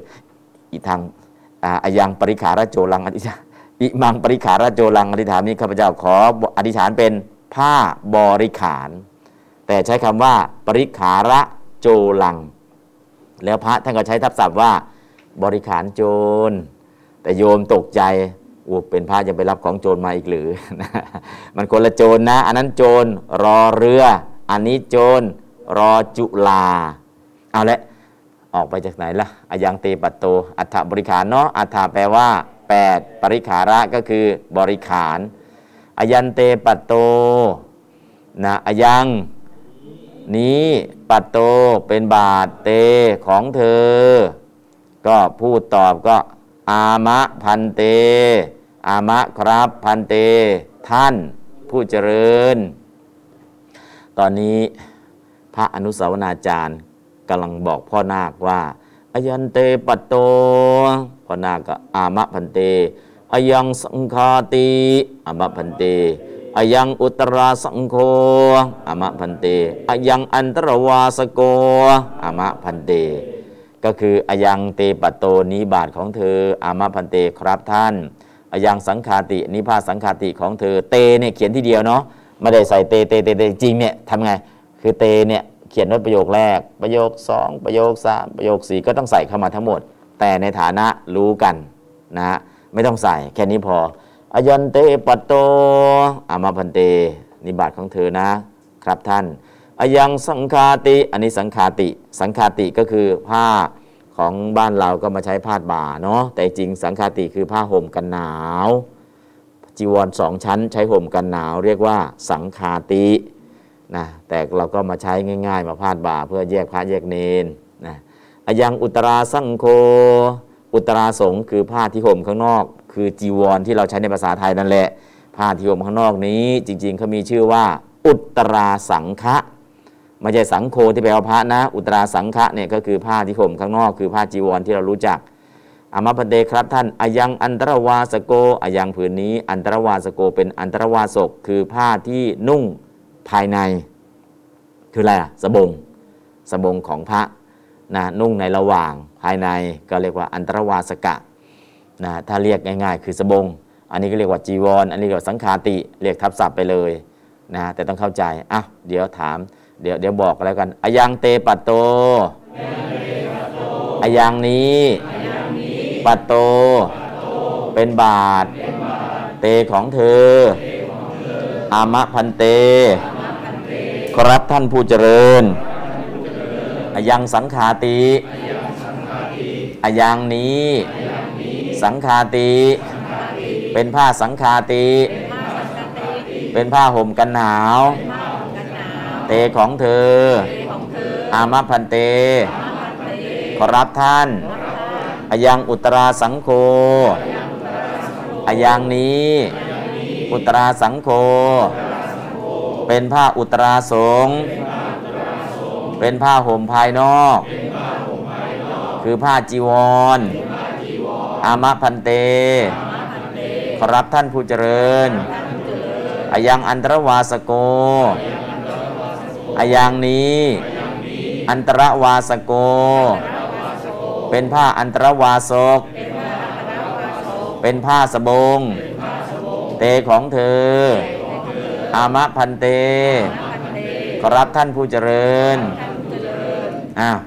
S1: อีทางอายังปริขาระโจลังอธิษฐานอิมังปริขาระโจลังอธิษฐานนี้ข้าพเจ้าขออธิษฐานเป็นผ้าบริขาร แต่ใช้คำว่า ปริขาระโจลัง แล้วพระท่านก็ใช้ทับศัพท์ว่า บริขารโจร แต่โยมตกใจโอ้เป็นพระจะไปรับของโจรมาอีกหรือ มันคนละโจรนะ อันนั้นโจรรอเรือ อันนี้โจรรอจุลา เอาละ ออกไปจากไหนล่ะอายังเตปัตโต อัฏฐบริขารเนาะ อัฏฐแปลว่า 8 ปริขาระก็คือบริขาร อายันเตปัตโต นะอายังนี้ปัตโตเป็นบาทเตของเธอ ก็พูดตอบก็ อามะพันเต อามะครับพันเต ท่านผู้เจริญ ตอนนี้พระอนุสาวนาจารย์ กำลังบอกพ่อนาคว่าอายันเตปัตโตพ่อนาคก็อามะพันเตอายังสังคาติอามะพันเตอายังอุตราสังโฆอามะพันเตอายังอันตรวาสโกอามะพันเต ก็คืออายังเตปะโตนิบาทของเธออามะพันเตครับท่านอายังสังคาตินิพาสังคาติของเธอเตเนี่ยเขียนที่เดียวเนาะไม่ได้ใส่เตเตเตเตจริงเนี่ยทำไงคือเตเนี่ย เขียนไว้ประโยคแรก ประโยคสองประโยคสามประโยคสี่ก็ต้องใส่เข้ามาทั้งหมด แต่ในฐานะรู้กันนะฮะไม่ต้องใส่แค่นี้พออายันเตปัตโตอามาพันเต นิบาตของเธอนะ ครับท่านอายังสังคาติ อันนี้สังคาติ สังคาติก็คือผ้าของบ้านเราก็มาใช้ผ้าบ่าเนาะแต่จริงสังคาติคือผ้าห่มกันหนาว จีวรสองชั้นใช้ห่มกันหนาว เรียกว่าสังคาติ นะแต่เราก็มาใช้ง่าย ๆ มาพาดบ่าเพื่อแยกพระแยกเนนนะอายังอุตราสังโฆอุตราสงคือผ้าที่ห่มข้างนอก คือจีวรที่เราใช้ในภาษาไทยนั่นแหละผ้าที่ห่มข้างนอกนี้ จริง ๆเขามีชื่อว่า อุตราสังฆะไม่ใช่สังโฆที่แปลว่าพระนะ อุตราสังฆะเนี่ยก็คือผ้าที่ห่มข้างนอก คือผ้าจีวรที่เรารู้จักอามาพันเตครับท่านอายังอันตรวาสโกอายังผืนนี้ อันตรวาสโกเป็นอันตรวาสกคือผ้าที่นุ่ง ภายใน คืออะไรอะสบงสบงของพระนะนุ่งในระหว่างภายในก็เรียกว่าอันตรวาสกะนะถ้าเรียกง่ายๆ คือสบง อันนี้ก็เรียกว่าจีวรอันนี้กว่าสังฆาติเรียกทับศัพท์ไปเลยนะแต่ต้องเข้าใจอะเดี๋ยวถาม เดี๋ยวเดี๋ยวบอกกันแล้วกันอายังเตปัตโตอายังนี้ปัตโต เป็นบาทเตของเธอ อามะพันเต ครับท่านผู้เจริญอายังสังขาติอายังนี้ สังขาติ เป็นผ้าสังขาติ เป็นผ้าห่มกันหนาว เตของเธอ อามะพันเต ขอรับท่านอายังอุตราสังโฆอายังนี้ อุตราสังโฆเป็นผ้าอุตราสงฆ์เป็นผ้าห่มภายนอก คือผ้าจีวร อามะพันเตขอรับท่านผู้เจริญ อายังอันตรวาสโก อายังนี้ อันตรวาสโก เป็นผ้าอันตรวาสก เป็นผ้าสบงเตของเธอ อามะพันเต ขอรับท่านผู้เจริญ อ้าว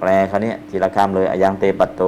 S1: แปลคราวนี้ทีละคำเลยอายังเตปัตโต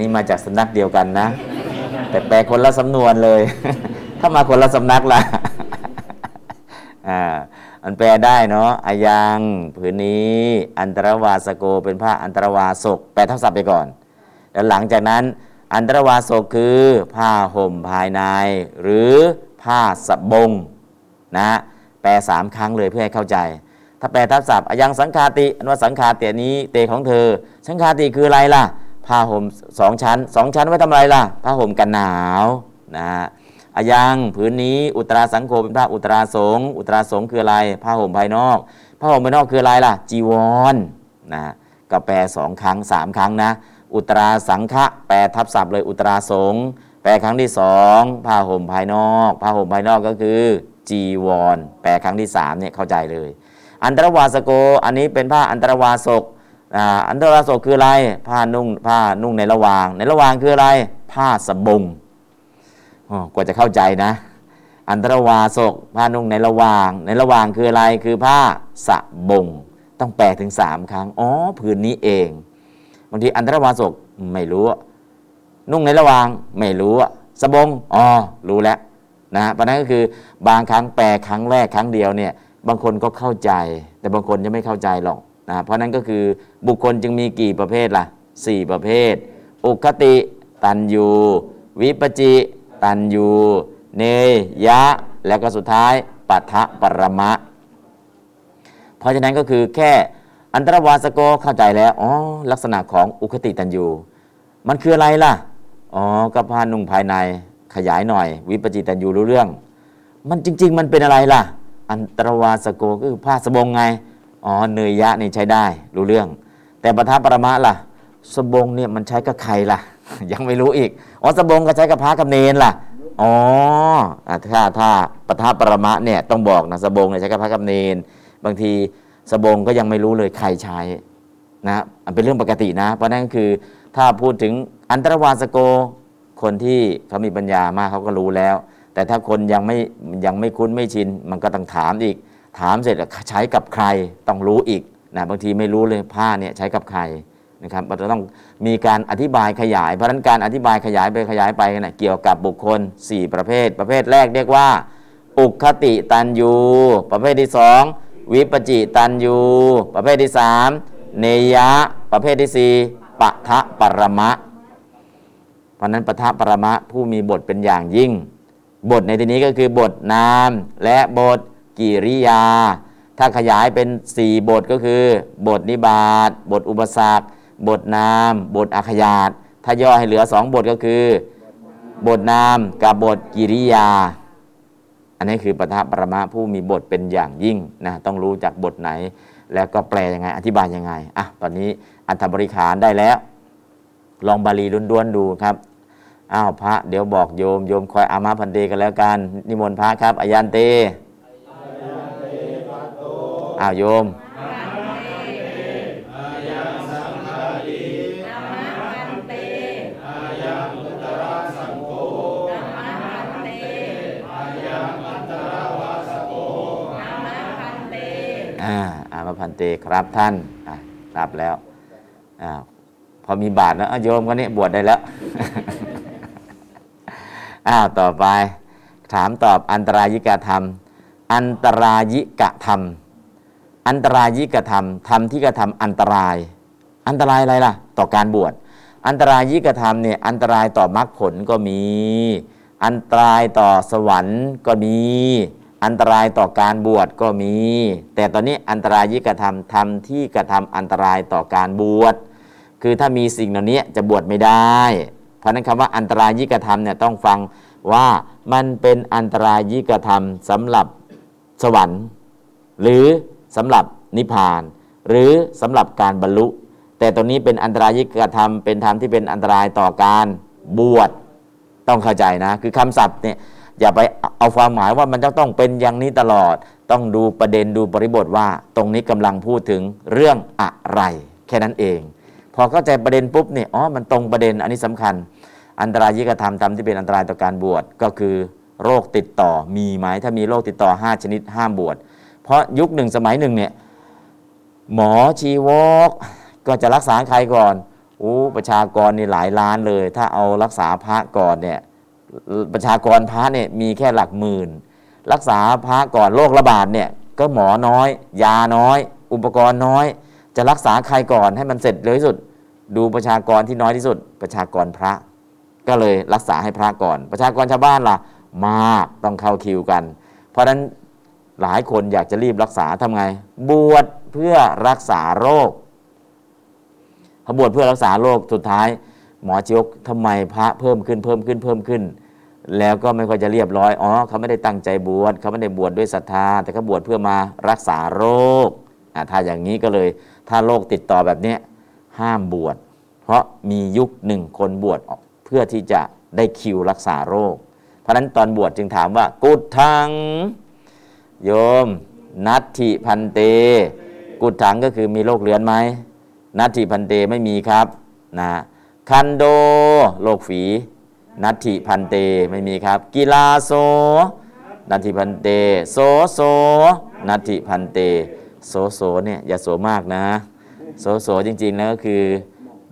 S1: นี้มาจากสำนักเดียวกันนะ แต่แปลคนละสำนวนเลย ถ้ามาคนละสำนักล่ะอ่ามันแปลได้เนาะอายังผืนนี้ อันตรวาสโกเป็นผ้าอันตรวาสกแปลทับศัพท์ไปก่อน แล้วหลังจากนั้น อันตรวาสกคือผ้าห่มภายใน หรือผ้าสบงนะแปลสามครั้งเลยเพื่อให้เข้าใจ ถ้าแปลทับศัพท์อายังสังคาติอันว่าสังคาติอันนี้เตของเธอ สังคาติคืออะไรล่ะ ผ้าห่มสองชั้นสองชั้นไว้ทำอะไรล่ะ ผ้าห่มกันหนาวนะฮะอายังผืนนี้อุตราสังโฆเป็นผ้าอุตราสงอุตราสงคืออะไร ผ้าห่มภายนอก ผ้าห่มภายนอกคืออะไรล่ะ จีวรนะก็แปลสองครั้งสามครั้งนะ อุตราสังฆะแปลทับศัพท์เลยอุตราสงแปลครั้งที่สองผ้าห่มภายนอก ผ้าห่มภายนอกก็คือ จีวร แปลครั้งที่สามเนี่ยเข้าใจเลย อันตรวาสโก อันนี้เป็นผ้าอันตรวาสก อันตรวาสกคืออะไร ผ้านุ่งผ้านุ่งในระหว่าง ในระหว่างคืออะไร ผ้าสบงกว่าจะเข้าใจนะ อันตรวาสกผ้านุ่งในระหว่าง ในระหว่างคืออะไรคือผ้าสบง ต้องแปลถึงสามครั้งอ๋อผืนนี้เองบางทีอันตรวาสกไม่รู้ นุ่งในระหว่างไม่รู้สบงอ๋อรู้แล้วนะเพราะนั้นก็คือบางครั้งแปลครั้งแรกครั้งเดียวเนี่ยบางคนก็เข้าใจ แต่บางคนจะไม่เข้าใจหรอก นะเพราะนั้นก็คือบุคคลจึงมีกี่ประเภทล่ะสี่ประเภท อุคติ ตันยู วิปจิ ตันยู เนยะ แล้วก็สุดท้ายปัทะปรมะ เพราะฉะนั้นก็คือแค่อันตรวาสโกเข้าใจแล้ว อ๋อ ลักษณะของอุคติตันยู มันคืออะไรล่ะ อ๋อก็ผ้านุ่งภายในขยายหน่อย วิปจิตันยูรู้เรื่อง มันจริง ๆ มันเป็นอะไรล่ะ อันตรวาสโกก็คือผ้าสบงไง อ๋อเนยยะนี่ใช้ได้รู้เรื่อง แต่ปทะปรมะล่ะ สบงเนี่ยมันใช้กับใครล่ะ ยังไม่รู้อีกอ๋อสบงก็ใช้กับพระกับเนนล่ะอ๋อถ้าถ้าปทะปรมะเนี่ยต้องบอกนะสบงเนี่ยใช้กับพระกับเนน บางทีสบงก็ยังไม่รู้เลยใครใช้นะมันเป็นเรื่องปกตินะ เพราะนั่นคือถ้าพูดถึงอันตรวาสโกคนที่เขามีปัญญามากเขาก็รู้แล้ว แต่ถ้าคนยังไม่ยังไม่คุ้นไม่ชิน มันก็ต้องถามอีก ถามเสร็จแล้วใช้กับใครต้องรู้อีกนะบางทีไม่รู้เลยผ้าเนี่ยใช้กับใครนะครับเราต้องมีการอธิบายขยาย เพราะนั้นการอธิบายขยายไปขยายไปนะเกี่ยวกับบุคคล 4 ประเภท ประเภทแรกเรียกว่า อุคติตันยูประเภทที่สองวิปจิตันยูประเภทที่สามเนยะ ประเภทที่สี่ปะทะปรมะ เพราะนั้นปะทะปรมะผู้มีบทเป็นอย่างยิ่ง บทในที่นี้ก็คือบทนามและบท กิริยา ถ้าขยายเป็น 4 บทก็คือ บทนิบาตบทอุปสรรค บทนาม บทอาขยาตถ้าย่อให้เหลือ 2 บทก็คือ บทนามกับบทกิริยา อันนี้คือปทะปรมะผู้มีบทเป็นอย่างยิ่งนะต้องรู้จากบทไหน แล้วก็แปลยังไงอธิบายยังไงอะตอนนี้อัธบริขารได้แล้ว ลองบาลีล้วนๆดูครับอ้าวพระเดี๋ยวบอกโยมโยมคอยอามาพันเตกันแล้วกัน นิมนต์พระครับอายันเต อ้าวโยมอาอามาพันเตครับท่านรับแล้วอ่าพอมีบาทแล้วโยมก็นี่บวชได้แล้วอ้าวต่อไป ถามตอบอันตรายิกธรรม อันตรายิกธรรม อันตรายยิกรรมธรรมที่กระทำอันตราย อันตรายอะไรล่ะ ต่อการบวช อันตรายยิกธรรมเนี่ยอันตรายต่อมรรคผลก็มี อันตรายต่อสวรรค์ก็มี อันตรายต่อการบวชก็มี แต่ตอนนี้อันตรายยิกรรมธรรมที่กระทำอันตรายต่อการบวช คือถ้ามีสิ่งเหล่านี้จะบวชไม่ได้ เพราะนั้นคำว่าอันตรายยิกธรรมเนี่ยต้องฟังว่ามันเป็นอันตรายยิกธรรมสำหรับสวรรค์ หรือ สำหรับนิพพาน หรือสำหรับการบรรลุ แต่ตรงนี้เป็นอันตรายิกธรรมเป็นธรรมที่เป็นอันตรายต่อการบวชต้องเข้าใจนะ คือคำศัพท์เนี่ยอย่าไปเอาความหมายว่ามันจะต้องเป็นอย่างนี้ตลอด ต้องดูประเด็นดูบริบทว่า ตรงนี้กำลังพูดถึงเรื่องอะไร แค่นั้นเอง พอเข้าใจประเด็นปุ๊บเนี่ยอ๋อมันตรงประเด็นอันนี้สำคัญ อันตรายิกธรรมธรรมที่เป็นอันตรายต่อการบวชก็คือโรคติดต่อมีไหมถ้ามีโรคติดต่อ 5 ชนิดห้ามบวช เพราะยุคหนึ่งสมัยหนึ่งเนี่ยหมอชีวกก็จะรักษาใครก่อนโอ้ประชากรนี่หลายล้านเลย ถ้าเอารักษาพระก่อนเนี่ยประชากรพระเนี่ยมีแค่หลักหมื่น รักษาพระก่อนโรคระบาดเนี่ยก็หมอน้อย ยาน้อย อุปกรณ์น้อย จะรักษาใครก่อนให้มันเสร็จเร็วที่สุด ดูประชากรที่น้อยที่สุด ประชากรพระ ก็เลยรักษาให้พระก่อน ประชากรชาวบ้านล่ะมากต้องเข้าคิวกัน เพราะฉะนั้น หลายคนอยากจะรีบรักษาทำไง บวชเพื่อรักษาโรคพอบวชเพื่อรักษาโรคสุดท้าย หมอจิกทำไมพระเพิ่มขึ้นเพิ่มขึ้นเพิ่มขึ้น แล้วก็ไม่ค่อยจะเรียบร้อยอ๋อเขาไม่ได้ตั้งใจบวชเขาไม่ได้บวชดด้วยศรัทธา แต่เขาบวชเพื่อมารักษาโรคอะถ้าอย่างนี้ก็เลย ถ้าโรคติดต่อแบบนี้ห้ามบวชเพราะมียุคหนึ่งคนบวชเพื่อที่จะได้คิวรักษาโรค เพราะฉะนั้นตอนบวชจึงถามว่า กุดทัง โยม นัตถิพันเต กุดถังก็คือมีโรคเรื้อนไหมนัตถิพันเตไม่มีครับนะคันโดโรคฝี นัตถิพันเตไม่มีครับ กีฬาโสนัตถิพันเตโสโสนัตถิพันเตโสโสเนี่ยอย่าโสมากนะโสโสจริงๆแล้วก็คือ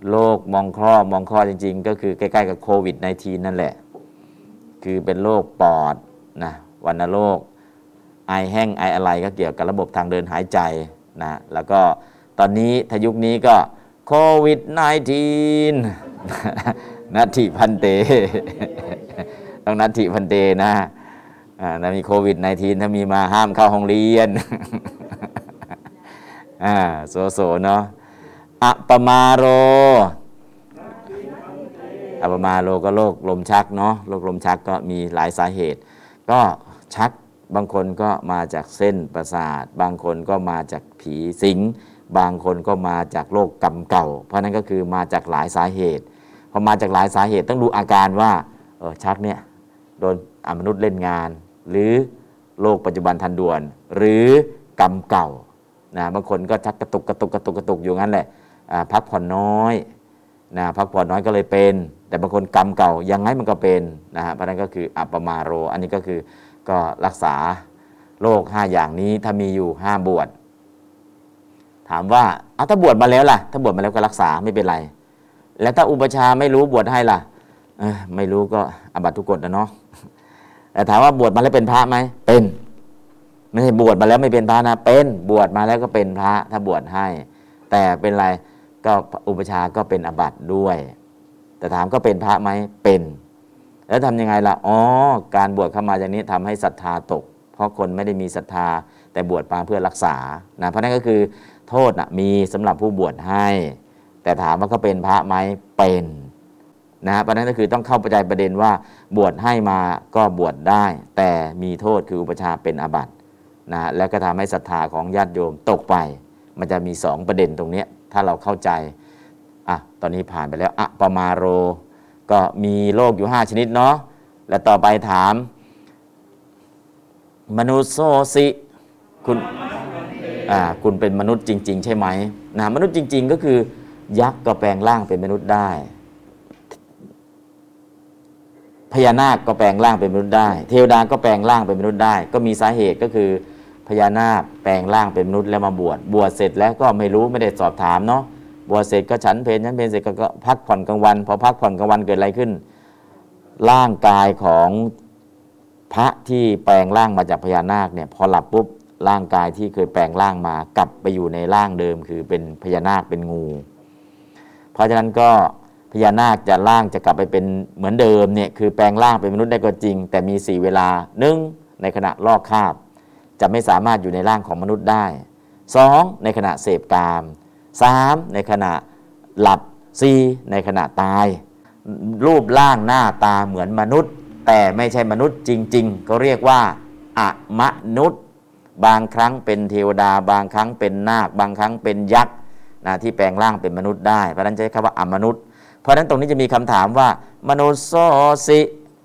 S1: โรคมองคลอมองคลอจริง ๆ ก็คือใกล้ๆกับโควิด -19 นั่นแหละ คือเป็นโรคปอดนะวัณโรค ไอแห้งไออะไรก็เกี่ยวกับระบบทางเดินหายใจนะแล้วก็ตอนนี้ทายุคนี้ก็โควิด -19 นัตถิพันเต ต้องนัตถิพันเตนะอ่าถ้ามีโควิด -19 ถ้ามีมาห้ามเข้าห้องเรียนอ่าโสโสเนาะอะปมาโรอัปมาโลก็โรคลมชักเนาะโรคลมชักก็มีหลายสาเหตุ ก็ชัก บางคนก็มาจากเส้นประสาท บางคนก็มาจากผีสิง บางคนก็มาจากโรคกรรมเก่า เพราะนั้นก็คือมาจากหลายสาเหตุ พอมาจากหลายสาเหตุต้องดูอาการว่าเออชักเนี่ยโดนอมนุษย์เล่นงาน หรือโรคปัจจุบันทันด่วน หรือกรรมเก่านะบางคนก็ชักกระตุกกระตุกกระตุกกระตุกอยู่งั้นแหละพักผ่อนน้อยนะพักผ่อนน้อยก็เลยเป็น แต่บางคนกรรมเก่ายังไงมันก็เป็นนะฮะเพราะนั้นก็คืออัปปมาโร อันนี้ก็คือ ก็รักษาโรคห้าอย่างนี้ถ้ามีอยู่ห้าบวชถามว่าเอาถ้าบวชมาแล้วล่ะ ถ้าบวชมาแล้วก็รักษาไม่เป็นไร แล้วถ้าอุปชาไม่รู้บวชให้ล่ะไม่รู้ก็อบัตทุกกฎนะเนาะแต่ถามว่าบวชมาแล้วเป็นพระไหมเป็นไม่ใช่บวชมาแล้วไม่เป็นพระนะเป็นบวชมาแล้วก็เป็นพระ ถ้าบวชให้ แต่เป็นไรก็อุปชาก็เป็นอบัตด้วย แต่ถามก็เป็นพระไหมเป็น แล้วทำยังไงล่ะ อ๋อ การบวชเข้ามาอย่างนี้ทำให้ศรัทธาตก เพราะคนไม่ได้มีศรัทธา แต่บวชมาเพื่อรักษา นะ เพราะนั่นก็คือ โทษนะมีสำหรับผู้บวชให้ แต่ถามว่าก็เป็นพระไหมเป็น นะ เพราะนั้นก็คือต้องเข้าประจัยประเด็นว่าบวชให้มาก็บวชได้ แต่มีโทษคืออุปชาเป็นอาบัติ นะ แล้วก็ทำให้ศรัทธาของญาติโยมตกไป มันจะมีสองประเด็นตรงนี้ ถ้าเราเข้าใจ อะ ตอนนี้ผ่านไปแล้ว อะปมาโร ก็มีโรคอยู่ 5 ชนิดเนาะและต่อไปถาม มนุษย์โซสิคุณอ่าคุณเป็นมนุษย์จริง ๆ ใช่ไหมนะมนุษย์จริง ๆ ก็คือ ยักษ์ก็แปลงร่างเป็นมนุษย์ได้ พญานาคก็แปลงร่างเป็นมนุษย์ได้ เทวดาก็แปลงร่างเป็นมนุษย์ได้ ก็มีสาเหตุก็คือพญานาคแปลงร่างเป็นมนุษย์แล้วมาบวชบวชเสร็จแล้วก็ไม่รู้ไม่ได้สอบถามเนาะ บวชเสร็จก็ฉันเพลฉันเพลเสร็จก็พักผ่อนกลางวันพอพักผ่อนกลางวันเกิดอะไรขึ้น ร่างกายของพระที่แปลงร่างมาจากพญานาคเนี่ยพอหลับปุ๊บร่างกายที่เคยแปลงร่างมากลับไปอยู่ในร่างเดิม คือเป็นพญานาคเป็นงู เพราะฉะนั้นก็พญานาคจะร่างจะกลับไปเป็นเหมือนเดิมเนี่ยคือแปลงร่างเป็นมนุษย์ได้ก็จริง แต่มีสี่เวลาหนึ่งในขณะลอกคาบ จะไม่สามารถอยู่ในร่างของมนุษย์ได้สองในขณะเสพกาม สามในขณะหลับสี่ในขณะตาย รูปร่างหน้าตาเหมือนมนุษย์ แต่ไม่ใช่มนุษย์จริง ๆ ก็เรียกว่าอะมนุษย์ บางครั้งเป็นเทวดา บางครั้งเป็นนาค บางครั้งเป็นยักษ์นะที่แปลงร่างเป็นมนุษย์ได้เพราะฉะนั้นใช้คำว่าอมนุษย์ เพราะฉะนั้นตรงนี้จะมีคำถามว่า มนุษย์โซสิ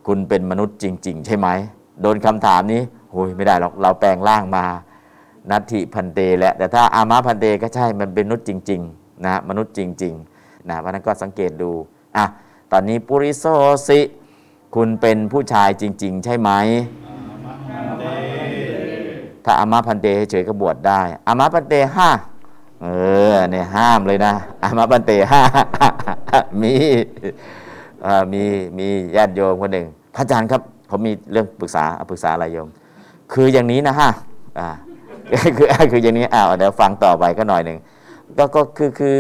S1: คุณเป็นมนุษย์จริง ๆ ใช่ไหมโดนคำถามนี้โอ้ยไม่ได้หรอกเราแปลงร่างมา นัตถิพันเตแหละแต่ถ้าอามาพันเตก็ใช่มันเป็นมนุษย์จริงๆนะมนุษย์จริงๆนะเพราะนั้นก็สังเกตดูอะตอนนี้ปุริโซสิ คุณเป็นผู้ชายจริง ๆ ใช่ไหมถ้าอามาพันเตเฉยก็บวชได้อามาพันเตห้าเออเนี่ยห้ามเลยนะอามาพันเตห้ามีมีมีญาติโยมคนหนึ่งพระอาจารย์ครับผมมีเรื่องปรึกษาปรึกษาอะไรโยม คืออย่างนี้นะฮะอ่า คือคืออย่างนี้อ้าวเดี๋ยวฟังต่อไปก็หน่อยหนึ่งก็ก็คือคือ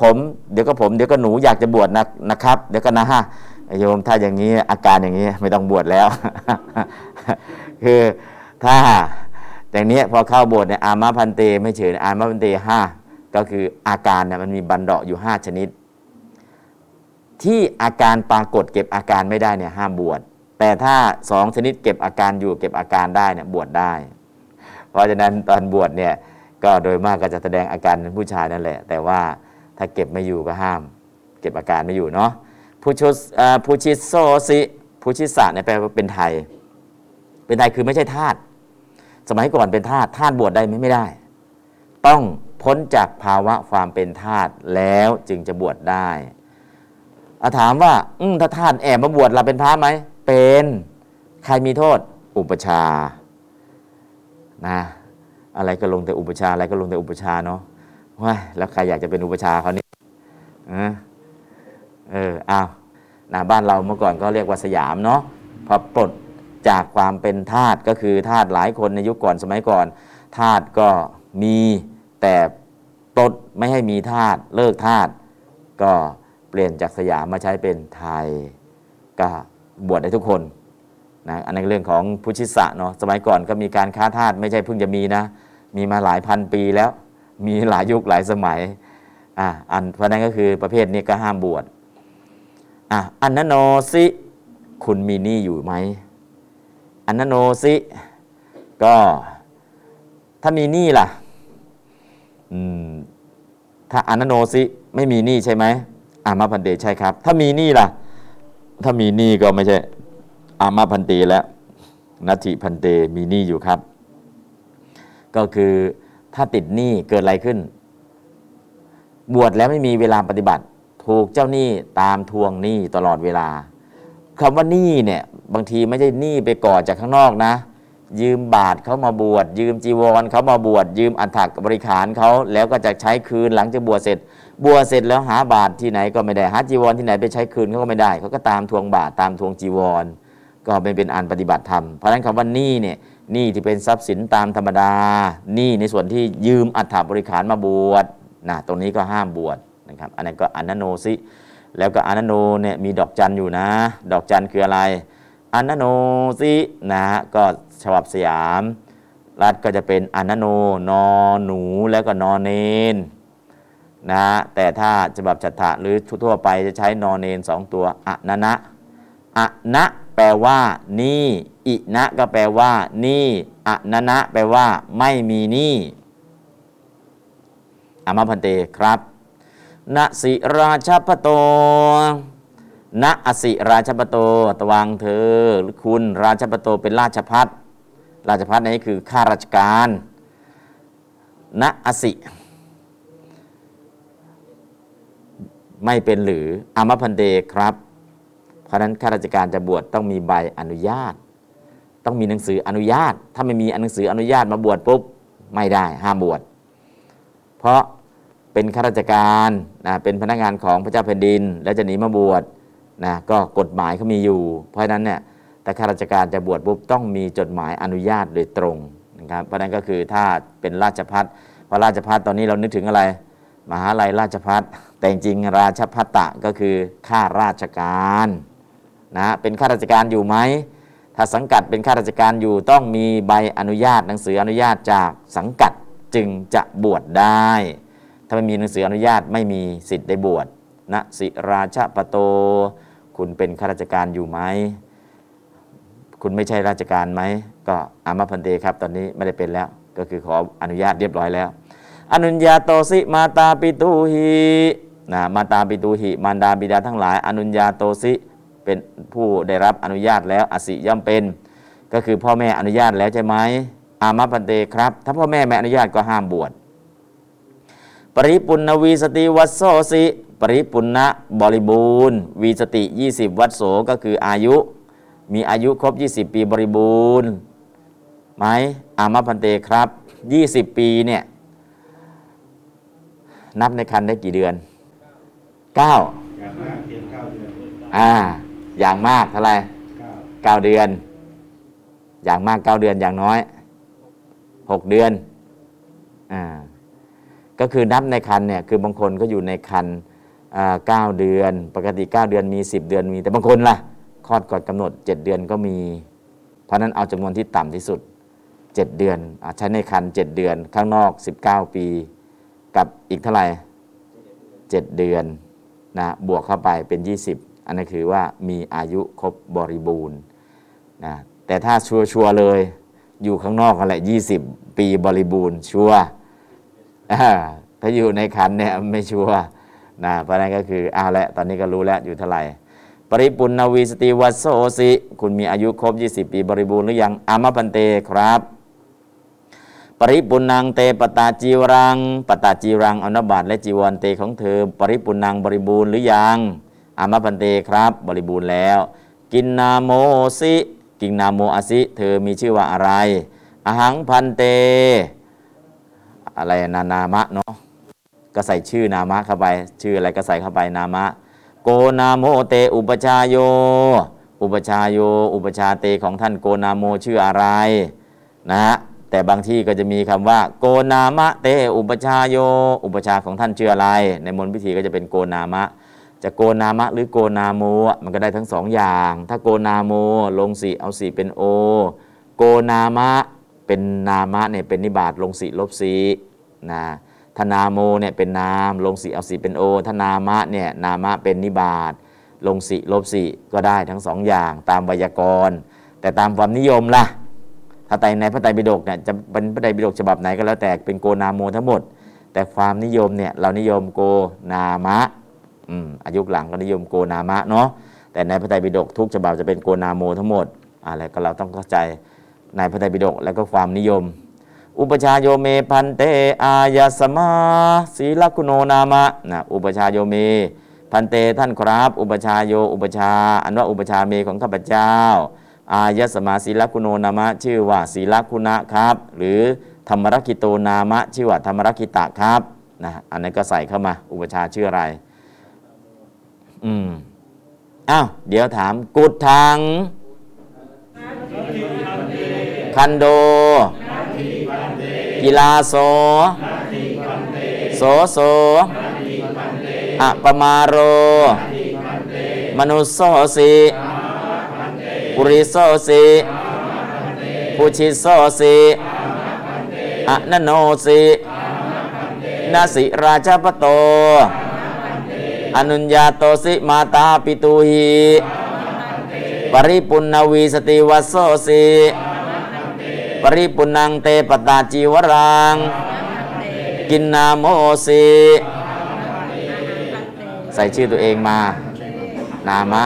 S1: ผมเดี๋ยวก็ผมเดี๋ยวก็หนูอยากจะบวชนะนะครับ เดี๋ยวก็นะฮะโยมถ้าอย่างนี้อาการอย่างนี้ไม่ต้องบวชแล้ว คือถ้าอย่างนี้พอเข้าบสถ์เนี่ยอามาพันเตไม่เฉยอามาพันเตห้าก็คืออาการเนี่ยมันมีบันเดาะอยู่ห้าชนิด ที่อาการปรากฏเก็บอาการไม่ได้เนี่ยห้ามบวชแต่ถ้าสองชนิดเก็บอาการอยู่เก็บอาการได้เนี่ยบวชได้ ราะฉะนั้นตอนบวชเนี่ยก็โดยมากก็จะแสดงอาการผู้ชายนั่นแหละ แต่ว่าถ้าเก็บไม่อยู่ก็ห้าม เก็บอาการไม่อยู่เนาะผู้ชุผู้ชิโซสิผู้ชิสะเนี่ยแปลว่าเป็นไทย เป็นไทยคือไม่ใช่ทาสสมัยก่อนเป็นทาสทาสบวชได้ไหมไม่ได้ ต้องพ้นจากภาวะความเป็นทาสแล้วจึงจะบวชได้อาถามว่า อืถ้าทาสแอบมาบวชเราเป็นพระไหมเป็น ใครมีโทษ อุปชา นะอะไรก็ลงแต่อุปชาอะไรก็ลงแต่อุปชาเนาะว้าแล้วใครอยากจะเป็นอุปชาเขานี่เอออ้าวนะบ้านเราเมื่อก่อนก็เรียกว่าสยามเนาะพอปลดจากความเป็นทาสก็คือทาสหลายคนในยุคก่อนสมัยก่อนทาสก็มีแต่ปลดไม่ให้มีทาสเลิกทาสก็เปลี่ยนจากสยามมาใช้เป็นไทยก็บวชได้ทุกคน นะอันนั้นเรื่องของพุทธิสะเนาะสมัยก่อนก็มีการค้าทาสไม่ใช่เพิ่งจะมีนะ มีมาหลายพันปีแล้ว มีหลายยุคหลายสมัยอะอันเพราะนั้นก็คือประเภทนี้ก็ห้ามบวชอะอันนโนสิคุณมีหนี้อยู่ไหมอันนโนสิก็ถ้ามีหนี้ล่ะอืมถ้าอันนโนสิไม่มีหนี้ใช่ไหมอามาพันเตใช่ครับ ถ้ามีหนี้ล่ะ ถ้ามีหนี้ก็ไม่ใช่ อามาพันเตแล้วนัตถิพันเตมีหนี้อยู่ครับ ก็คือถ้าติดหนี้เกิดอะไรขึ้น บวชแล้วไม่มีเวลาปฏิบัติ ถูกเจ้าหนี้ตามทวงหนี้ตลอดเวลาคำว่าหนี้เนี่ยบางทีไม่ใช่หนี้ไปก่อจากข้างนอกนะ ยืมบาทเขามาบวชยืมจีวรเขามาบวชยืมอัฐกบริขารเขาแล้วก็จะใช้คืนหลังจากบวชเสร็จ บวชเสร็จแล้วหาบาทที่ไหนก็ไม่ได้หาจีวรที่ไหนไปใช้คืนเขาก็ไม่ได้เขาก็ตามทวงบาทตามทวงจีวร ก็ไม่เป็นอันปฏิบัติธรรม เพราะฉะนั้นคำว่าหนี้เนี่ยหนี้ที่เป็นทรัพย์สินตามธรรมดาหนี้ในส่วนที่ยืมอัฐบริขารมาบวชนะตรงนี้ก็ห้ามบวชนะครับ อันนั้นก็อนนโนสิแล้วก็อนนโนเนี่ยมีดอกจันอยู่นะ ดอกจันคืออะไรอนนโนสินะก็ฉบับสยาม รัฐก็จะเป็นอนนโนนอหนูแล้วก็นอเนนนะแต่ถ้าฉบับจัตถะหรือทั่วไปจะใช้นอเนนสองตัวอะนะนะอะนะ แปลว่า นี่ อินะก็แปลว่า นี่อะนะนะ แปลว่า ไม่มีนี่อามาพันเตครับนะสิราชพโตนะอสิราชพโต ตวังเธอหรือคุณราชพโตเป็นราชพัฒราชพัฒนี้คือข้าราชการนะอสิ ไม่เป็นหรืออามาพันเตครับ เพราะนั้นข้าราชการจะบวชต้องมีใบอนุญาต ต้องมีหนังสืออนุญาต ถ้าไม่มีหนังสืออนุญาตมาบวชปุ๊บไม่ได้ห้ามบวชเพราะเป็นข้าราชการนะเป็นพนักงานของพระเจ้าแผ่นดิน แล้วจะหนีมาบวชนะก็กฎหมายเขามีอยู่ เพราะฉะนั้นเนี่ยแต่ข้าราชการจะบวชปุ๊บต้องมีจดหมายอนุญาตโดยตรงนะครับเพราะนั้นก็คือถ้าเป็นราชพัฒเพราะราชพัฒตอนนี้เรานึกถึงอะไร มหาลัยราชพัฒแต่จริงราชพัตตะก็คือข้าราชการ นะ เป็นข้าราชการอยู่ไหม ถ้าสังกัดเป็นข้าราชการอยู่ต้องมีใบอนุญาตหนังสืออนุญาตจากสังกัดจึงจะบวชได้ ถ้าไม่มีหนังสืออนุญาตไม่มีสิทธิ์ได้บวชนะสิราชปโต คุณเป็นข้าราชการอยู่ไหม คุณไม่ใช่ราชการไหม ก็อามาพันเตครับ ตอนนี้ไม่ได้เป็นแล้ว ก็คือขออนุญาตเรียบร้อยแล้ว อนุญญาโตสิมาตาปิตูหินะมาตาปิตูหิมารดาบิดาทั้งหลาย อนุญญาโตสิ เป็นผู้ได้รับอนุญาตแล้วอสิย่อมเป็น ก็คือพ่อแม่อนุญาตแล้วใช่ไหมอามาพันเตครับ ถ้าพ่อแม่ไม่อนุญาตก็ห้ามบวชปริปุณณวีสติวัสโสสิปริปุณณะบริบูรณ์วีสติ 20 วัดโสก็คืออายุ มีอายุครบ 20 ปีบริบูรณ์ไหมอามาพันเตครับ 20 ปีเนี่ยนับในคันได้กี่เดือน 9
S2: อย่า งมากเพียงเก้าเดือน
S1: อ่าอย่างมากเท่าไหร่
S2: เก้า
S1: 9เดือน อย่างมาก9เดือนอย่างน้อย6เดือนอ่าก็คือนับในคันเนี่ยคือบางคนก็อยู่ในคันอ่าเก้าเดือน ปกติ 9 เดือนมี 10 เดือนมี แต่บางคนล่ะคลอดก่อนกำหนด 7 เดือนก็มี เพราะฉะนั้นเอาจำนวนที่ต่ำที่สุด 7 เดือนอ่าใช้ในคัน7เดือน ข้างนอก 19 ปี กับอีกเท่าไหร่7เดือนนะบวกเข้าไปเป็น 20 อันนั้นคือว่ามีอายุครบบริบูรณ์นะแต่ถ้าชัวชัวร์เลยอยู่ข้างนอกกันแหละ20ปีบริบูรณ์ชัวร์ถ้าอยู่ในคันเนี่ยไม่ชัวร์นะเพราะนั้นก็คือเอาละตอนนี้ก็รู้แล้วอยู่เท่าไหร่ ปริปุณณวีสติวัสโสสิ คุณมีอายุครบ 20 ปีบริบูรณ์หรือยังอามพันเตครับ ปริปุนังเตปตาจีวรัง ปตาจีรังอนบาตและจีวรเตของเธอ ปริปุนังบริบูรณ์หรือยัง อามะพันเตครับ บริบูรณ์แล้ว กินนาโมสิกินนาโมอสิเธอมีชื่อว่าอะไรอหังพันเต อะไรนานามะเนาะก็ใส่ชื่อนามะเข้าไปชื่ออะไรก็ใส่เข้าไปนามะ โกนาโมเตอุปชาโย อุปชาโย อุปชาเตของท่านโกนาโมชื่ออะไรนะฮะแต่บางที่ก็จะมีคำว่า โกนามะเต อุปชาโย อุปชาของท่านชื่ออะไร ในมนต์พิธีก็จะเป็นโกนามะ จะโกนามะหรือโกนาโมมันก็ได้ทั้งสองอย่าง ถ้าโกนาโมลงสีเอาสีเป็นโอ โกนามะเป็นนามะเนี่ยเป็นนิบาตลงสีลบสีนะธนาโมเนี่ยเป็นนามลงสีเอาสีเป็นโอธนามะเนี่ยนามะเป็นนิบาตลงสีลบสีก็ได้ทั้งสองอย่างตามไวยากรณ์ แต่ตามความนิยมล่ะถ้าไตรในพระไตรปิฎกเนี่ยจะเป็นพระไตรปิฎกฉบับไหนก็แล้วแต่เป็นโกนาโมทั้งหมด แต่ความนิยมเนี่ยเรานิยมโกนามะ อืมอายุหลังก็นิยมโกนามะเนาะแต่ในพระไตรปิฎกทุกฉบับจะเป็นโกนาโมทั้งหมดอะไรก็เราต้องเข้าใจในพระไตรปิฎกแล้วก็ความนิยม อุปชาโยเมพันเตอายาสมาศีลกุโนนามะนะอุปชาโยเมพันเตท่านครับ อุปชาโยอุปชา อันว่าอุปชาเมของข้าพเจ้า อายสมาศีลกุโนนามะ ชื่อว่าศีลกุณะครับ หรือธรรมรักขิโตนามะ ชื่อว่าธรรมรักขิตะครับนะอันนั้นก็ใส่เข้ามาอุปชาชื่ออะไร อืมอ้าวเดี๋ยวถามกุดทัง คันโด กีฬาโส โสโสอะปมาโร มนุสโสสิปุริโสสิปุชิโสสิอะนโนสินาสิราชปโต อนุญญาโตสิมาตาปิตุหิปริปุณวีสติวัสโสสิปริปุณังเตปตาจีวรัง กินนาโมสิใส่ชื่อตัวเองมา นามะ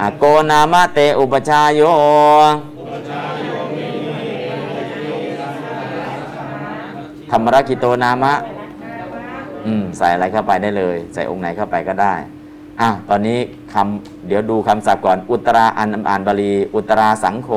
S1: อโกนามะเตอุปชายโยธรรมรักิโตนามะ อืมใส่อะไรเข้าไปได้เลย ใส่องค์ไหนเข้าไปก็ได้อะตอนนี้คำเดี๋ยวดูคำศัพท์ก่อน อุตราอันอ่านบาลี อุตราสังโฆ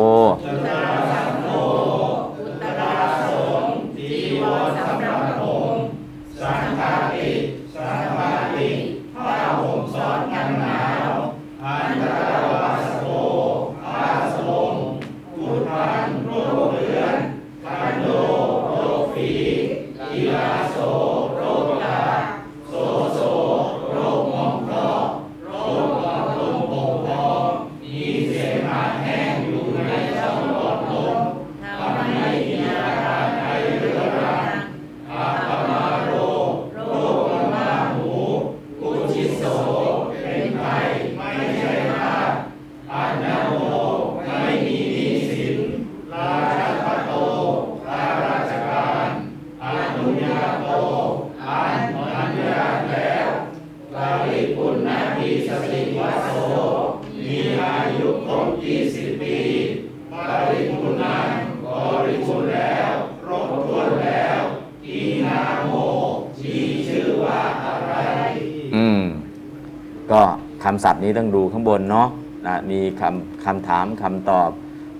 S1: ำศัพท์นี้ต้องดูข้างบนเนาะนะมีคำคำถามคำตอบ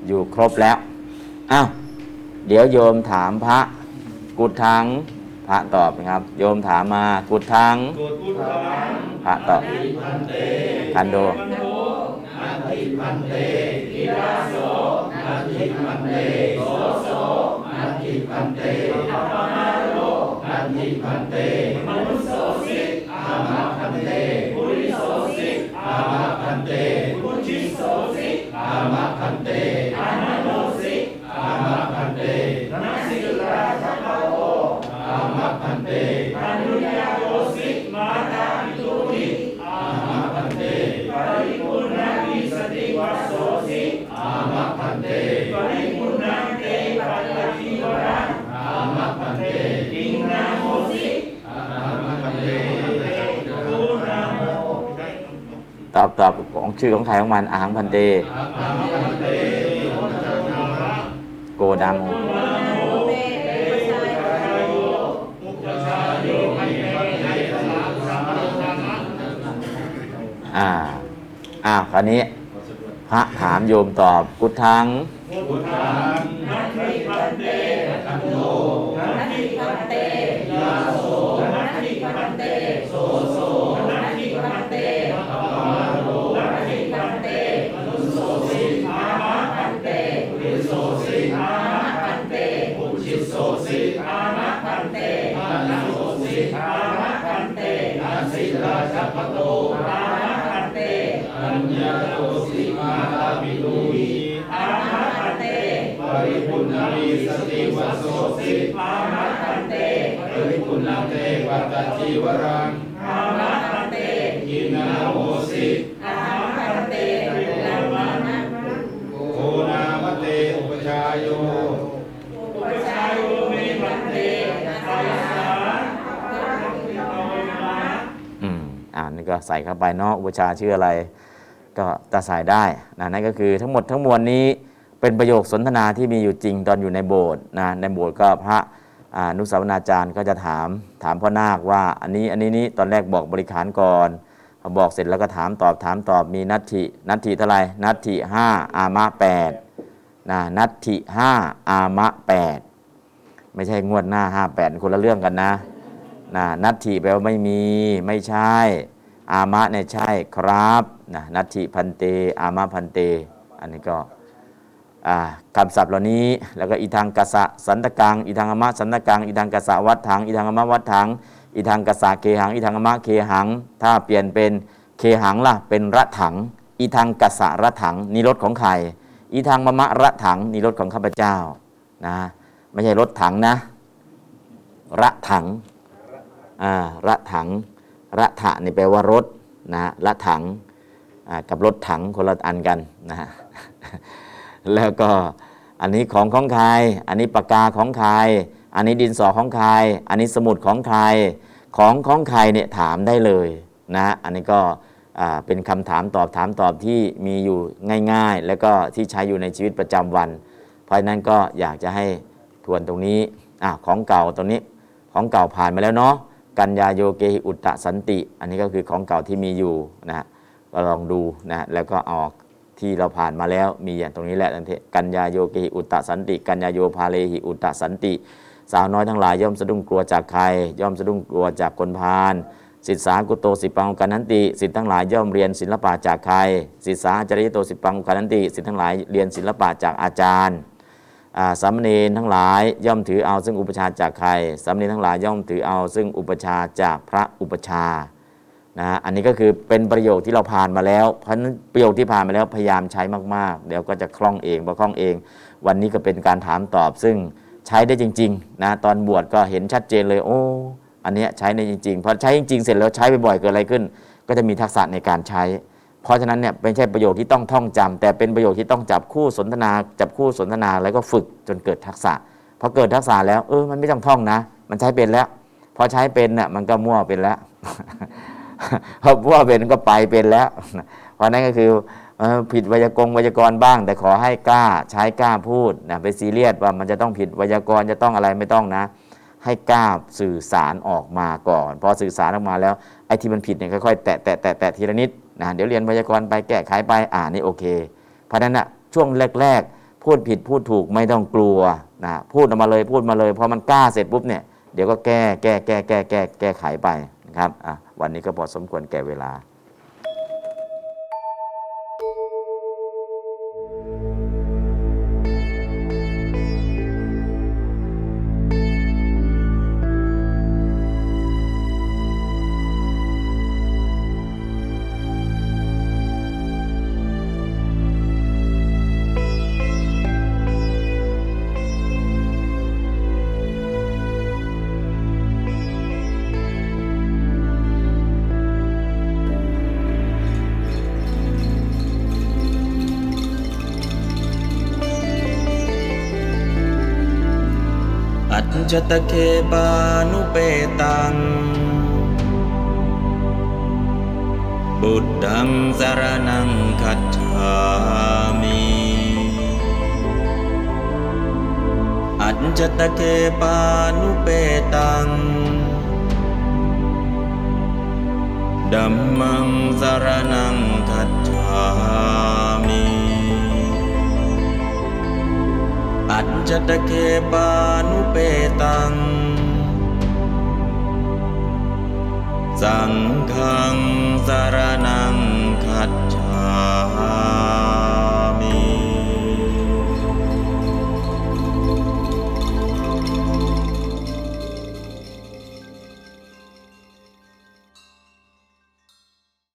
S1: อยู่ครบแล้วอ้าวเดี๋ยวโยมถามพระกุดทังพระตอบนะครับ โยมถามมากุดทังพระตอบคันโดต ชื่อของใครของมันอาหังพันเต โกดามโมอ่าอ้าวคราวนี้ พระถามโยมตอบ กุทัง
S2: กุทัง
S1: ใส่เข้าไปเนาะอุปชาชื่ออะไร ก็จะใส่ได้นะนั่นก็คือทั้งหมดทั้งมวลนี้เป็นประโยคสนทนาที่มีอยู่จริงตอนอยู่ในโบสถ์นะในโบสถ์ก็พระนุสาวนาจารย์ก็จะถามถามพ่อนาคว่าอันนี้อันนี้นี้ตอนแรกบอกบริขารก่อนบอกเสร็จแล้วก็ถามตอบถามตอบมีนัตถินัตถิเท่าไหร่นัตถิห้าอามะแปดนะนัตถิห้าอามะแปดไม่ใช่งวดหน้าห้าแปดคนละเรื่องกันนะนะนัตถิแปลว่าไม่มีไม่ใช่ อามะเนี่ยใช่ครับนะนัตถิพันเต อามะพันเต อันนี้ก็คำศัพท์เหล่านี้แล้วก็อีทางกษะสันตกังอีทางอมะสันตกังอีทางกษะวัดถังอีทางอมะวัดถังอีทางกษะเคหังอีทางอมะเคหัง ถ้าเปลี่ยนเป็นเคหังล่ะเป็นระถัง อีทางกษะระถังนี่รถของใครอีทางมะมะระถังนี่รถของข้าพเจ้านะไม่ใช่รถถังนะ ระถังอ่าระถัง ระถะนี่แปลว่ารถนะฮะระถังกับรถถังคนละอันกันนะฮะแล้วก็อันนี้ของของใคร อันนี้ปากกาของใคร อันนี้ดินสอของใคร อันนี้สมุดของใคร ของของใครเนี่ยถามได้เลยนะอันนี้ก็เป็นคำถามตอบถามตอบที่มีอยู่ง่าย ๆ แล้วก็ที่ใช้อยู่ในชีวิตประจำวัน เพราะฉะนั้นก็อยากจะให้ทวนตรงนี้อของเก่าตรงนี้ของเก่าผ่านมาแล้วเนาะ กัญญาโยเกหิอุตตะสันติ อันนี้ก็คือของเก่าที่มีอยู่นะฮะก็ลองดูนะแล้วก็เอาที่เราผ่านมาแล้วมีอย่างตรงนี้แหละกัญญาโยเกหิอุตตะสันติ กัญญาโยพาเลหิอุตตะสันติ สาวน้อยทั้งหลายย่อมสะดุ้งกลัวจากใคร ย่อมสะดุ้งกลัวจากคนพาลสิทธากุโตสิปังกันนันติสิทธิทั้งหลายย่อมเรียนศิลปะจากใครสิทธาจริยโตสิปังกันนันติสิทธิทั้งหลายเรียนศิลปะจากอาจารย์ สามเณรทั้งหลายย่อมถือเอาซึ่งอุปชาจากใครสามเณรทั้งหลายย่อมถือเอาซึ่งอุปชาจากพระอุปชานะฮะอันนี้ก็คือเป็นประโยคที่เราผ่านมาแล้ว เพราะนั้นประโยคที่ผ่านมาแล้วพยายามใช้มากๆ เดี๋ยวก็จะคล่องเองพอคล่องเอง วันนี้ก็เป็นการถามตอบซึ่งใช้ได้จริงๆนะตอนบวชก็เห็นชัดเจนเลย โอ้อันนี้ใช้ได้จริงๆพอใช้จริงๆเสร็จแล้วใช้บ่อยๆเกิดอะไรขึ้น ก็จะมีทักษะในการใช้ เพราะฉะนั้นเนี่ยไม่ใช่ประโยคที่ต้องท่องจำแต่เป็นประโยคที่ต้องจับคู่สนทนา จับคู่สนทนาแล้วก็ฝึกจนเกิดทักษะพอเกิดทักษะแล้วเออมันไม่ต้องท่องนะ มันใช้เป็นแล้วพอใช้เป็นเนี่ยมันก็มั่วเป็นแล้วพอมั่วเป็นก็ไปเป็นแล้วเพราะนั้นก็คือผิดไวยากรณ์ไวยากรณ์บ้าง แต่ขอให้กล้าใช้กล้าพูดนะไปซีเรียสว่ามันจะต้องผิดไวยากรณ์จะต้องอะไรไม่ต้องนะ ให้กล้าสื่อสารออกมาก่อนพอสื่อสารออกมาแล้วไอ้ที่มันผิดเนี่ยค่อยๆแตะแตะแตะแตะทีละนิด นะเดี๋ยวเรียนไวยากรณ์ไปแก้ไขไปอ่านี่โอเค เพราะฉะนั้นนะช่วงแรก ๆ พูดผิดพูดถูกไม่ต้องกลัวนะพูดออกมาเลยพูดมาเลยพอมันกล้าเสร็จปุ๊บเนี่ยเดี๋ยวก็แก้แก้แก้แก้แก้แก้ไขไปนะครับอะวันนี้ก็พอสมควรแก่เวลา
S3: จจตเคปานุเปตัง บุตตังสารนังคัจฉามิอัจจตเคปานุเปตังด
S1: ดัมมังสารนังคัจฉา อัจจตเคปานุเปตัง สังฆังสารนังคัจฉา